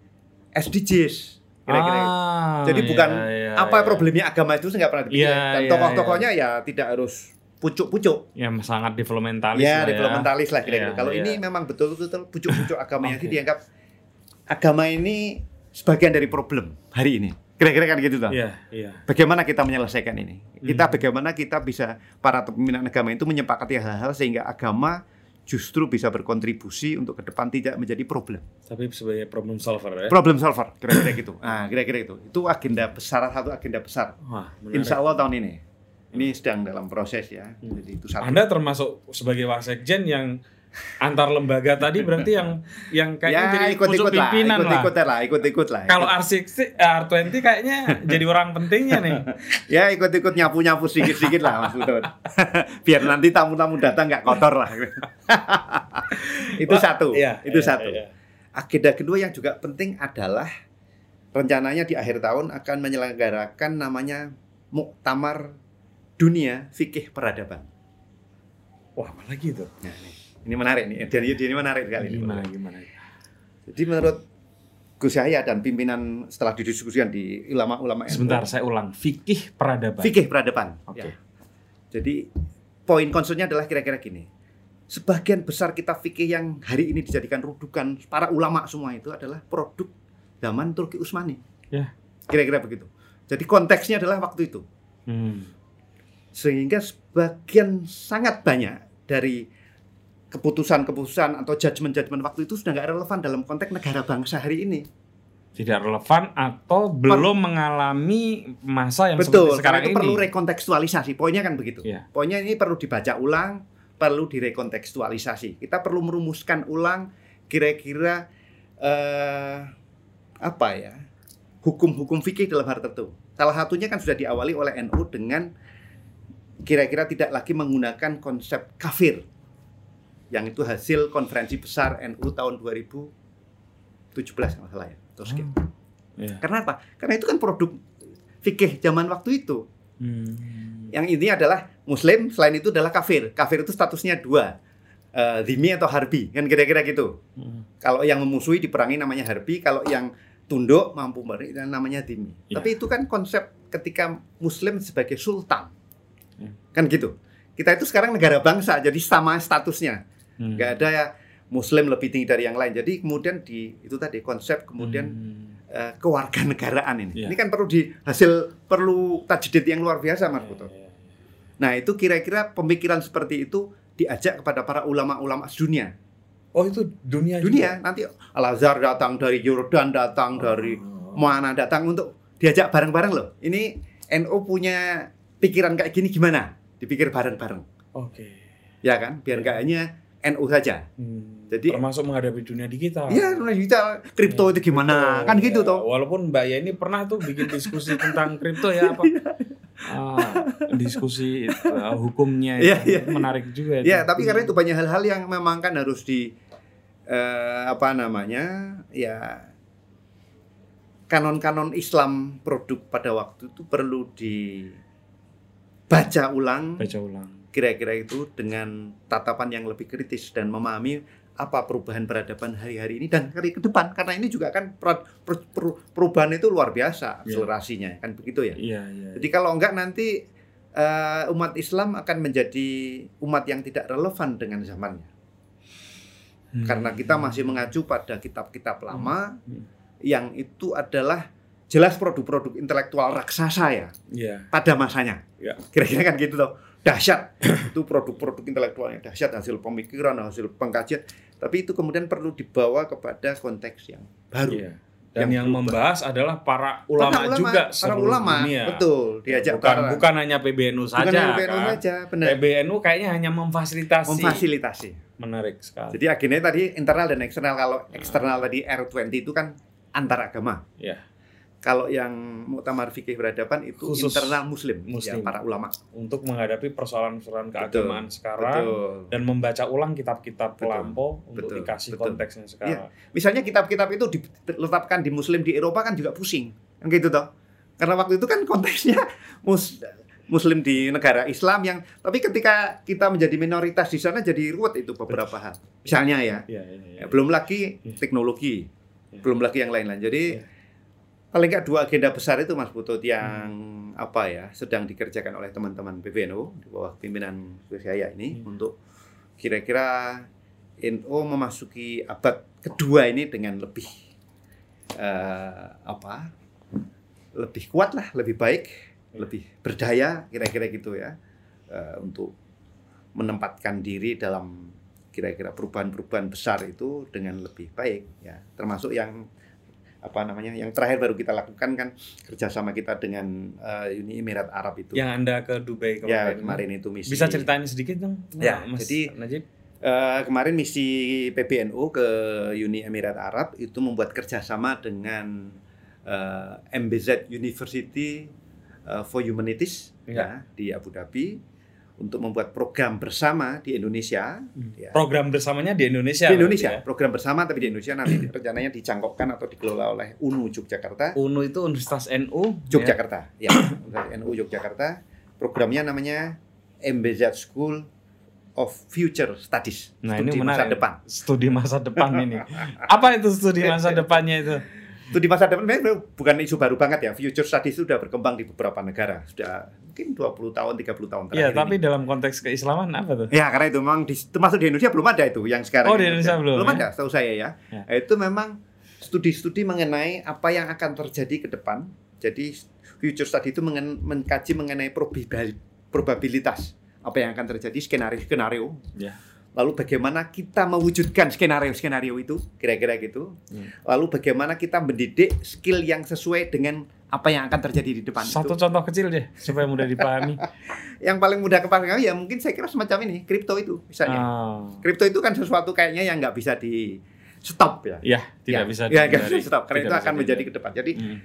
Speaker 1: SDGs kira-kira.
Speaker 2: Ah,
Speaker 1: Jadi bukan
Speaker 2: iya, iya,
Speaker 1: apa
Speaker 2: iya.
Speaker 1: problemnya agama itu nggak pernah dipikir.
Speaker 2: Iya,
Speaker 1: Dan
Speaker 2: iya,
Speaker 1: tokoh-tokohnya ya tidak harus pucuk-pucuk.
Speaker 2: yang sangat developmentalis
Speaker 1: Ya,
Speaker 2: lah
Speaker 1: developmentalis lah kira-kira.
Speaker 2: Iya,
Speaker 1: Kalau
Speaker 2: iya.
Speaker 1: ini memang betul-betul pucuk-pucuk agama jadi dianggap agama ini sebagian dari problem hari ini. Kira-kira kan gitu toh.
Speaker 2: Iya, iya.
Speaker 1: Bagaimana kita menyelesaikan ini? Kita
Speaker 2: Hmm.
Speaker 1: bagaimana kita bisa para pimpinan agama itu menyepakati hal-hal sehingga agama justru bisa berkontribusi untuk ke depan tidak menjadi problem.
Speaker 2: Tapi sebagai problem solver ya.
Speaker 1: Problem solver, kira-kira gitu. Nah, kira-kira itu. Itu agenda besar satu agenda besar.
Speaker 2: Wah, menarik.
Speaker 1: Insya Allah tahun ini. Ini sedang dalam proses ya.
Speaker 2: Hmm.
Speaker 1: Jadi itu satu.
Speaker 2: Anda termasuk sebagai wasekjen yang antar lembaga tadi berarti yang yang kayaknya jadi
Speaker 1: ya ikut-ikut
Speaker 2: pucuk
Speaker 1: lah,
Speaker 2: pimpinan lah.
Speaker 1: ikut-ikut lah, ikut-ikut lah.
Speaker 2: Kalau
Speaker 1: Ikut-
Speaker 2: R60, R20 kayaknya jadi orang pentingnya nih.
Speaker 1: ya ikut-ikut nyapu-nyapu sedikit-sedikit lah Mas. Biar nanti tamu-tamu datang nggak kotor lah. itu
Speaker 2: Wah,
Speaker 1: satu,
Speaker 2: iya,
Speaker 1: itu
Speaker 2: iya,
Speaker 1: satu.
Speaker 2: iya.
Speaker 1: Agenda kedua yang juga penting adalah rencananya di akhir tahun akan menyelenggarakan namanya Muktamar Dunia Fikih Peradaban.
Speaker 2: Wah, apa lagi itu?
Speaker 1: Nah, ini, ini menarik nih. Dan ini menarik sekali. ini.
Speaker 2: Gimana gimana?
Speaker 1: Jadi menurut Gus Yahya dan pimpinan setelah didiskusikan di ulama-ulama
Speaker 2: Sebentar, saya ulang. Fikih peradaban.
Speaker 1: fikih peradaban.
Speaker 2: Oke.
Speaker 1: Ya. Jadi poin concernnya adalah kira-kira gini. Sebagian besar kitab fikih yang hari ini dijadikan rujukan para ulama semua itu adalah produk zaman Turki Utsmani.
Speaker 2: Ya.
Speaker 1: Kira-kira begitu. Jadi konteksnya adalah waktu itu.
Speaker 2: Hmm.
Speaker 1: Sehingga sebagian sangat banyak dari keputusan-keputusan atau judgement-judgement waktu itu sudah nggak relevan dalam konteks negara bangsa hari ini.
Speaker 2: Tidak relevan atau belum mengalami masa yang
Speaker 1: Betul,
Speaker 2: seperti sekarang
Speaker 1: itu
Speaker 2: ini.
Speaker 1: perlu rekontekstualisasi. Poinnya kan begitu.
Speaker 2: Iya.
Speaker 1: Poinnya ini perlu dibaca ulang, perlu direkontekstualisasi. Kita perlu merumuskan ulang kira-kira eh, apa ya? Hukum-hukum fikih dalam hal tertentu. Salah satunya kan sudah diawali oleh NU dengan kira-kira tidak lagi menggunakan konsep kafir. Yang itu hasil konferensi besar NU tahun 2017 kalau salah ya. Atau sekian.
Speaker 2: Iya.
Speaker 1: Karena apa? Karena itu kan produk fikih zaman waktu itu.
Speaker 2: Hmm.
Speaker 1: Yang ini adalah Muslim, selain itu adalah kafir. Kafir itu statusnya dua, dhimmi atau harbi, kan kira-kira gitu.
Speaker 2: Hmm.
Speaker 1: Kalau yang memusuhi diperangi namanya harbi, kalau yang tunduk mampu beri namanya dhimmi.
Speaker 2: Ya.
Speaker 1: Tapi itu kan konsep ketika Muslim sebagai sultan. Kan gitu. Kita itu sekarang negara bangsa, jadi sama statusnya.
Speaker 2: Hmm.
Speaker 1: Nggak ada ya Muslim lebih tinggi dari yang lain. Jadi kemudian di itu tadi konsep kemudian
Speaker 2: Hmm.
Speaker 1: eh, kewarganegaraan ini.
Speaker 2: Iya.
Speaker 1: Ini kan perlu di hasil perlu tajdid yang luar biasa Mas Putu.
Speaker 2: Iya, iya, iya.
Speaker 1: Nah, itu kira-kira pemikiran seperti itu diajak kepada para ulama-ulama dunia.
Speaker 2: Oh itu dunia
Speaker 1: Dunia nanti Al-Azhar datang dari Yordan datang dari
Speaker 2: Oh.
Speaker 1: mana datang untuk diajak bareng-bareng loh. Ini NU punya pikiran kayak gini gimana? Dipikir bareng-bareng.
Speaker 2: Oke.
Speaker 1: Ya kan? Biar nggak hanya NU saja.
Speaker 2: Hmm.
Speaker 1: Jadi-
Speaker 2: termasuk menghadapi dunia digital.
Speaker 1: Iya, kita kripto itu gimana?
Speaker 2: Kripto,
Speaker 1: Kan gitu
Speaker 2: ya.
Speaker 1: toh.
Speaker 2: Walaupun Mbak Yeni pernah tuh bikin diskusi tentang kripto ya apa? Ah, diskusi uh, hukumnya itu
Speaker 1: Iya, iya.
Speaker 2: menarik juga. itu.
Speaker 1: Ya, tapi karena itu banyak hal-hal yang memang kan harus di eh, apa namanya? Ya kanon-kanon Islam produk pada waktu itu perlu dibaca ulang
Speaker 2: baca ulang.
Speaker 1: kira-kira itu dengan tatapan yang lebih kritis dan memahami apa perubahan peradaban hari-hari ini dan hari ke depan karena ini juga kan per- per- per- perubahan itu luar biasa
Speaker 2: Iya.
Speaker 1: akselerasinya kan begitu ya.
Speaker 2: Iya, iya.
Speaker 1: Jadi kalau enggak nanti eh, umat Islam akan menjadi umat yang tidak relevan dengan zamannya.
Speaker 2: Hmm.
Speaker 1: Karena kita masih mengacu pada kitab-kitab lama
Speaker 2: Hmm.
Speaker 1: yang itu adalah jelas produk-produk intelektual raksasa ya
Speaker 2: Iya.
Speaker 1: pada masanya.
Speaker 2: Ya.
Speaker 1: Kira-kira kan gitu loh. Dahsyat. itu produk-produk intelektualnya dahsyat hasil pemikiran, hasil pengkajian. Tapi itu kemudian perlu dibawa kepada konteks yang baru.
Speaker 2: Iya. Dan
Speaker 1: Yang
Speaker 2: yang, membahas adalah para ulama,
Speaker 1: Para
Speaker 2: juga
Speaker 1: para ulama,
Speaker 2: dunia.
Speaker 1: betul, diajak
Speaker 2: bukan
Speaker 1: para-
Speaker 2: bukan hanya PBNU
Speaker 1: bukan
Speaker 2: saja.
Speaker 1: hanya PBNU
Speaker 2: kan?
Speaker 1: saja, benar.
Speaker 2: PBNU kayaknya hanya memfasilitasi.
Speaker 1: Memfasilitasi.
Speaker 2: Menarik sekali.
Speaker 1: Jadi agendanya tadi internal dan eksternal. Kalau eksternal tadi R20 itu kan antar agama.
Speaker 2: Ya.
Speaker 1: Kalau yang Muktamar Fikih Peradaban itu
Speaker 2: Khusus
Speaker 1: internal muslim,
Speaker 2: Muslim.
Speaker 1: ya para ulama.
Speaker 2: untuk menghadapi persoalan-persoalan
Speaker 1: Betul,
Speaker 2: keagamaan sekarang
Speaker 1: Betul.
Speaker 2: dan membaca ulang kitab-kitab
Speaker 1: Betul,
Speaker 2: pelampau untuk
Speaker 1: betul,
Speaker 2: dikasih
Speaker 1: betul.
Speaker 2: konteksnya sekarang.
Speaker 1: Misalnya kitab-kitab itu diletakkan di muslim di Eropa kan juga pusing. Kan gitu toh. Karena waktu itu kan konteksnya mus muslim di negara Islam yang tapi ketika kita menjadi minoritas di sana jadi ruwet itu beberapa hal. Misalnya ya,
Speaker 2: Iya, iya, iya.
Speaker 1: ya belum lagi
Speaker 2: Iya.
Speaker 1: teknologi,
Speaker 2: Iya.
Speaker 1: belum lagi yang lain-lain. Jadi
Speaker 2: Iya.
Speaker 1: Paling nggak dua agenda besar itu Mas Putut yang apa ya sedang dikerjakan oleh teman-teman PBNU di bawah pimpinan saya ini
Speaker 2: Hmm.
Speaker 1: untuk kira-kira NU memasuki abad kedua ini dengan lebih eh, apa lebih kuat lah lebih baik lebih berdaya kira-kira gitu ya eh, untuk menempatkan diri dalam kira-kira perubahan-perubahan besar itu dengan lebih baik ya. Termasuk yang apa namanya yang terakhir baru kita lakukan kan kerjasama kita dengan eh, Uni Emirat Arab itu
Speaker 2: Yang Anda ke Dubai
Speaker 1: ya
Speaker 2: kemarin.
Speaker 1: kemarin itu misi
Speaker 2: Bisa ceritain sedikit dong?
Speaker 1: Ya,
Speaker 2: Mas
Speaker 1: jadi-
Speaker 2: Najib.
Speaker 1: Eh, kemarin misi PBNU ke Uni Emirat Arab itu membuat kerjasama dengan eh, MBZ University eh, for Humanities
Speaker 2: Ya.
Speaker 1: ya, di Abu Dhabi untuk membuat program bersama di Indonesia. ya.
Speaker 2: Program bersamanya di Indonesia.
Speaker 1: Di Indonesia,
Speaker 2: ya?
Speaker 1: program bersama tapi di Indonesia nanti rencananya dicangkokkan atau dikelola oleh UNU Yogyakarta.
Speaker 2: UNU itu Universitas NU.
Speaker 1: Yogyakarta, ya, NU Yogyakarta. Programnya namanya MBZ School of Future Studies.
Speaker 2: Nah,
Speaker 1: Studi
Speaker 2: ini
Speaker 1: masa
Speaker 2: menarik.
Speaker 1: depan.
Speaker 2: Studi masa depan ini. Apa itu studi masa depannya itu?
Speaker 1: Studi masa depan memang bukan isu baru banget ya. Future Studies itu sudah berkembang di beberapa negara. Sudah mungkin 20 tahun, 30 tahun
Speaker 2: Iya,
Speaker 1: terakhir
Speaker 2: tapi
Speaker 1: ini.
Speaker 2: dalam konteks keislaman apa tuh?
Speaker 1: Ya, karena itu memang di, termasuk di Indonesia belum ada itu yang sekarang.
Speaker 2: Oh, di Indonesia belum,
Speaker 1: Belum
Speaker 2: ya?
Speaker 1: ada, tahu saya ya.
Speaker 2: Ya.
Speaker 1: Itu memang studi-studi mengenai apa yang akan terjadi ke depan. Jadi future study itu mengen- mengkaji mengenai probabilitas, probabilitas apa yang akan terjadi skenario-skenario.
Speaker 2: Ya.
Speaker 1: Lalu bagaimana kita mewujudkan skenario-skenario itu, kira-kira gitu.
Speaker 2: Hmm.
Speaker 1: Lalu bagaimana kita mendidik skill yang sesuai dengan apa yang akan terjadi di depan
Speaker 2: Satu
Speaker 1: itu.
Speaker 2: contoh kecil deh supaya mudah dipahami.
Speaker 1: Yang paling mudah kepala kami ya mungkin saya kira semacam ini, kripto itu misalnya. Kripto itu kan sesuatu kayaknya yang nggak bisa di stop ya.
Speaker 2: ya, tidak
Speaker 1: Ya,
Speaker 2: bisa
Speaker 1: ya, bisa stop karena
Speaker 2: Tidak
Speaker 1: itu akan menjadi ke depan. Jadi
Speaker 2: Hmm.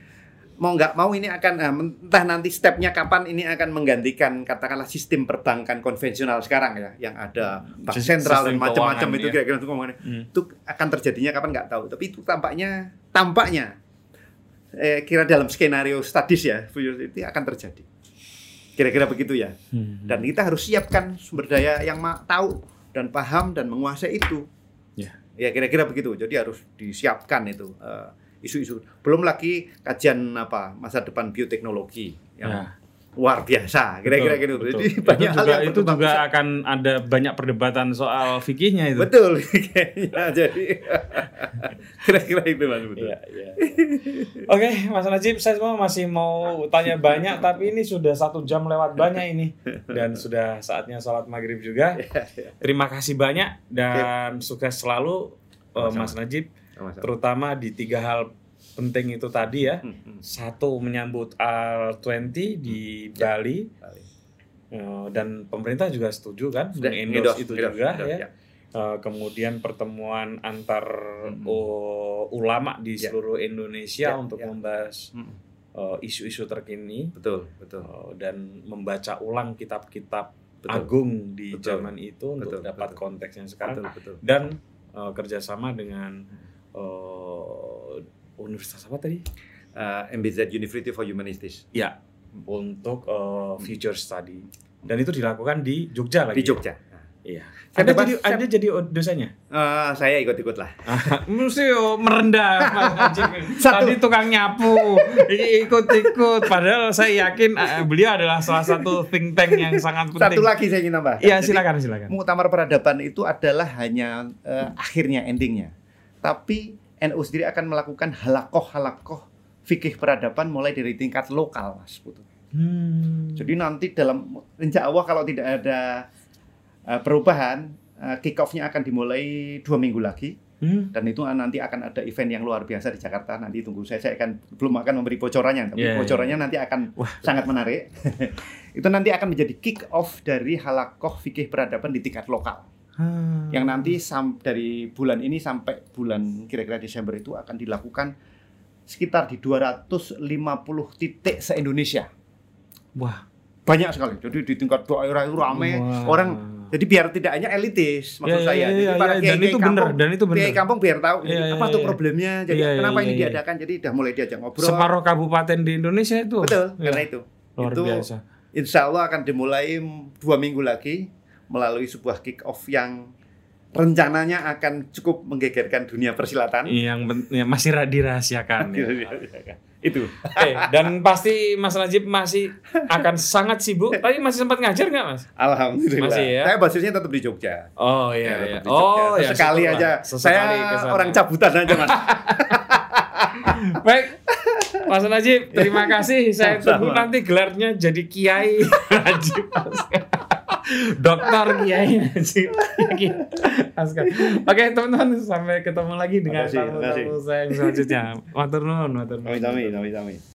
Speaker 1: Mau nggak mau ini akan eh, entah nanti stepnya kapan ini akan menggantikan katakanlah sistem perbankan konvensional sekarang ya yang ada bank
Speaker 2: Sis-
Speaker 1: sentral dan macam-macam itu
Speaker 2: ya.
Speaker 1: kira-kira untuk ngomongin
Speaker 2: Hmm.
Speaker 1: itu akan terjadinya kapan nggak tahu tapi itu tampaknya tampaknya eh, kira dalam skenario studies ya itu akan terjadi kira-kira begitu ya
Speaker 2: Hmm.
Speaker 1: dan kita harus siapkan sumber daya yang tahu dan paham dan menguasai itu
Speaker 2: Ya.
Speaker 1: ya kira-kira begitu jadi harus disiapkan itu eh, isu-isu belum lagi kajian apa masa depan bioteknologi yang
Speaker 2: Ya.
Speaker 1: luar biasa kira-kira gitu
Speaker 2: betul.
Speaker 1: jadi
Speaker 2: itu
Speaker 1: banyak hal
Speaker 2: juga,
Speaker 1: yang
Speaker 2: itu juga
Speaker 1: pesat.
Speaker 2: akan ada banyak perdebatan soal fikihnya itu.
Speaker 1: betul jadi kira-kira itu mas betul
Speaker 2: Iya, iya. Oke, Mas Najib, saya semua masih mau tanya banyak, tapi ini sudah satu jam lewat banyak ini, dan sudah saatnya sholat maghrib juga.
Speaker 1: Iya,
Speaker 2: Terima kasih banyak dan sukses selalu, eh. Mas Najib,
Speaker 1: Sama-sama.
Speaker 2: terutama di tiga hal penting itu tadi ya.
Speaker 1: Hmm, hmm.
Speaker 2: Satu menyambut Al20 di Bali, eh, dan pemerintah juga setuju kan,
Speaker 1: Sudah, endorse,
Speaker 2: itu
Speaker 1: endorse,
Speaker 2: juga
Speaker 1: endorse,
Speaker 2: ya. Eh, kemudian pertemuan antar
Speaker 1: Mhm.
Speaker 2: oh, ulama di
Speaker 1: Ya.
Speaker 2: seluruh Indonesia
Speaker 1: Ya,
Speaker 2: untuk
Speaker 1: ya.
Speaker 2: membahas
Speaker 1: Hmm,
Speaker 2: eh, isu-isu terkini
Speaker 1: betul betul
Speaker 2: eh, dan membaca ulang kitab-kitab
Speaker 1: betul
Speaker 2: agung di
Speaker 1: Betul.
Speaker 2: zaman itu untuk
Speaker 1: Betul,
Speaker 2: dapat
Speaker 1: betul.
Speaker 2: konteksnya sekarang
Speaker 1: betul betul
Speaker 2: dan eh, kerjasama dengan eh, universitas apa tadi?
Speaker 1: Eh, MBZ University for Humanities
Speaker 2: Ya untuk eh, future study dan itu dilakukan di Jogja lagi.
Speaker 1: di Jogja
Speaker 2: Iya.
Speaker 1: Saya
Speaker 2: Anda jadi Anda jadi dosennya?
Speaker 1: Eh, saya ikut-ikut lah
Speaker 2: Mesti yo merendah.
Speaker 1: Satu.
Speaker 2: Tadi tukang nyapu, ikut-ikut. Padahal saya yakin eh, beliau adalah salah satu think tank yang sangat penting.
Speaker 1: satu lagi saya ingin tambah
Speaker 2: Iya, silakan silakan.
Speaker 1: Muktamar Peradaban itu adalah hanya eh, akhirnya endingnya. Tapi NU sendiri akan melakukan halakoh-halakoh fikih peradaban mulai dari tingkat lokal, Mas Putu.
Speaker 2: Hmm.
Speaker 1: Jadi nanti dalam insya Allah kalau tidak ada eh, perubahan, eh, kick off-nya akan dimulai dua minggu lagi.
Speaker 2: Hmm.
Speaker 1: Dan itu nanti akan ada event yang luar biasa di Jakarta. Nanti tunggu saya, saya akan belum akan memberi bocorannya, tapi
Speaker 2: Iya, iya.
Speaker 1: bocorannya nanti akan sangat menarik. itu nanti akan menjadi kick off dari halakoh fikih peradaban di tingkat lokal.
Speaker 2: Hmm.
Speaker 1: yang nanti sam dari bulan ini sampai bulan kira-kira Desember itu akan dilakukan sekitar di 250 titik se-Indonesia.
Speaker 2: Wah.
Speaker 1: Banyak sekali. Jadi di tingkat daerah itu rame
Speaker 2: Wah.
Speaker 1: orang jadi biar tidak hanya elitis maksud
Speaker 2: Iya,
Speaker 1: saya.
Speaker 2: iya,
Speaker 1: Jadi
Speaker 2: iya,
Speaker 1: para
Speaker 2: iya. Dan
Speaker 1: kiai-kiai
Speaker 2: itu benar,
Speaker 1: kampung-
Speaker 2: dan itu benar.
Speaker 1: Kiai kampung biar tahu
Speaker 2: Iya,
Speaker 1: apa
Speaker 2: iya,
Speaker 1: tuh
Speaker 2: iya.
Speaker 1: problemnya. Jadi
Speaker 2: Iya, iya,
Speaker 1: kenapa ini
Speaker 2: iya, iya.
Speaker 1: diadakan? Jadi udah mulai diajak ngobrol.
Speaker 2: Separuh kabupaten di Indonesia itu.
Speaker 1: Betul,
Speaker 2: Iya.
Speaker 1: karena itu.
Speaker 2: Luar
Speaker 1: itu
Speaker 2: biasa.
Speaker 1: insya Allah akan dimulai dua minggu lagi melalui sebuah kick off yang rencananya akan cukup menggegerkan dunia persilatan.
Speaker 2: Yang ben- ya, masih ra- dirahasiakan. ya.
Speaker 1: itu.
Speaker 2: Dan pasti Mas Najib masih akan sangat sibuk. Tapi masih sempat ngajar nggak, Mas?
Speaker 1: Alhamdulillah.
Speaker 2: Masih ya?
Speaker 1: Saya basisnya tetap di Jogja.
Speaker 2: Oh
Speaker 1: Ya,
Speaker 2: iya,
Speaker 1: tetap
Speaker 2: iya. Oh ya.
Speaker 1: sekali aja.
Speaker 2: Sesekali
Speaker 1: saya
Speaker 2: ke sana.
Speaker 1: orang cabutan aja mas.
Speaker 2: Baik, Mas Najib, terima kasih. Saya tunggu nanti gelarnya jadi Kiai Najib. Dokter Kiai Najib. Askar. Oke, teman-teman, sampai ketemu lagi dengan tamu-tamu saya yang selanjutnya. Matur nuwun, matur nuwun.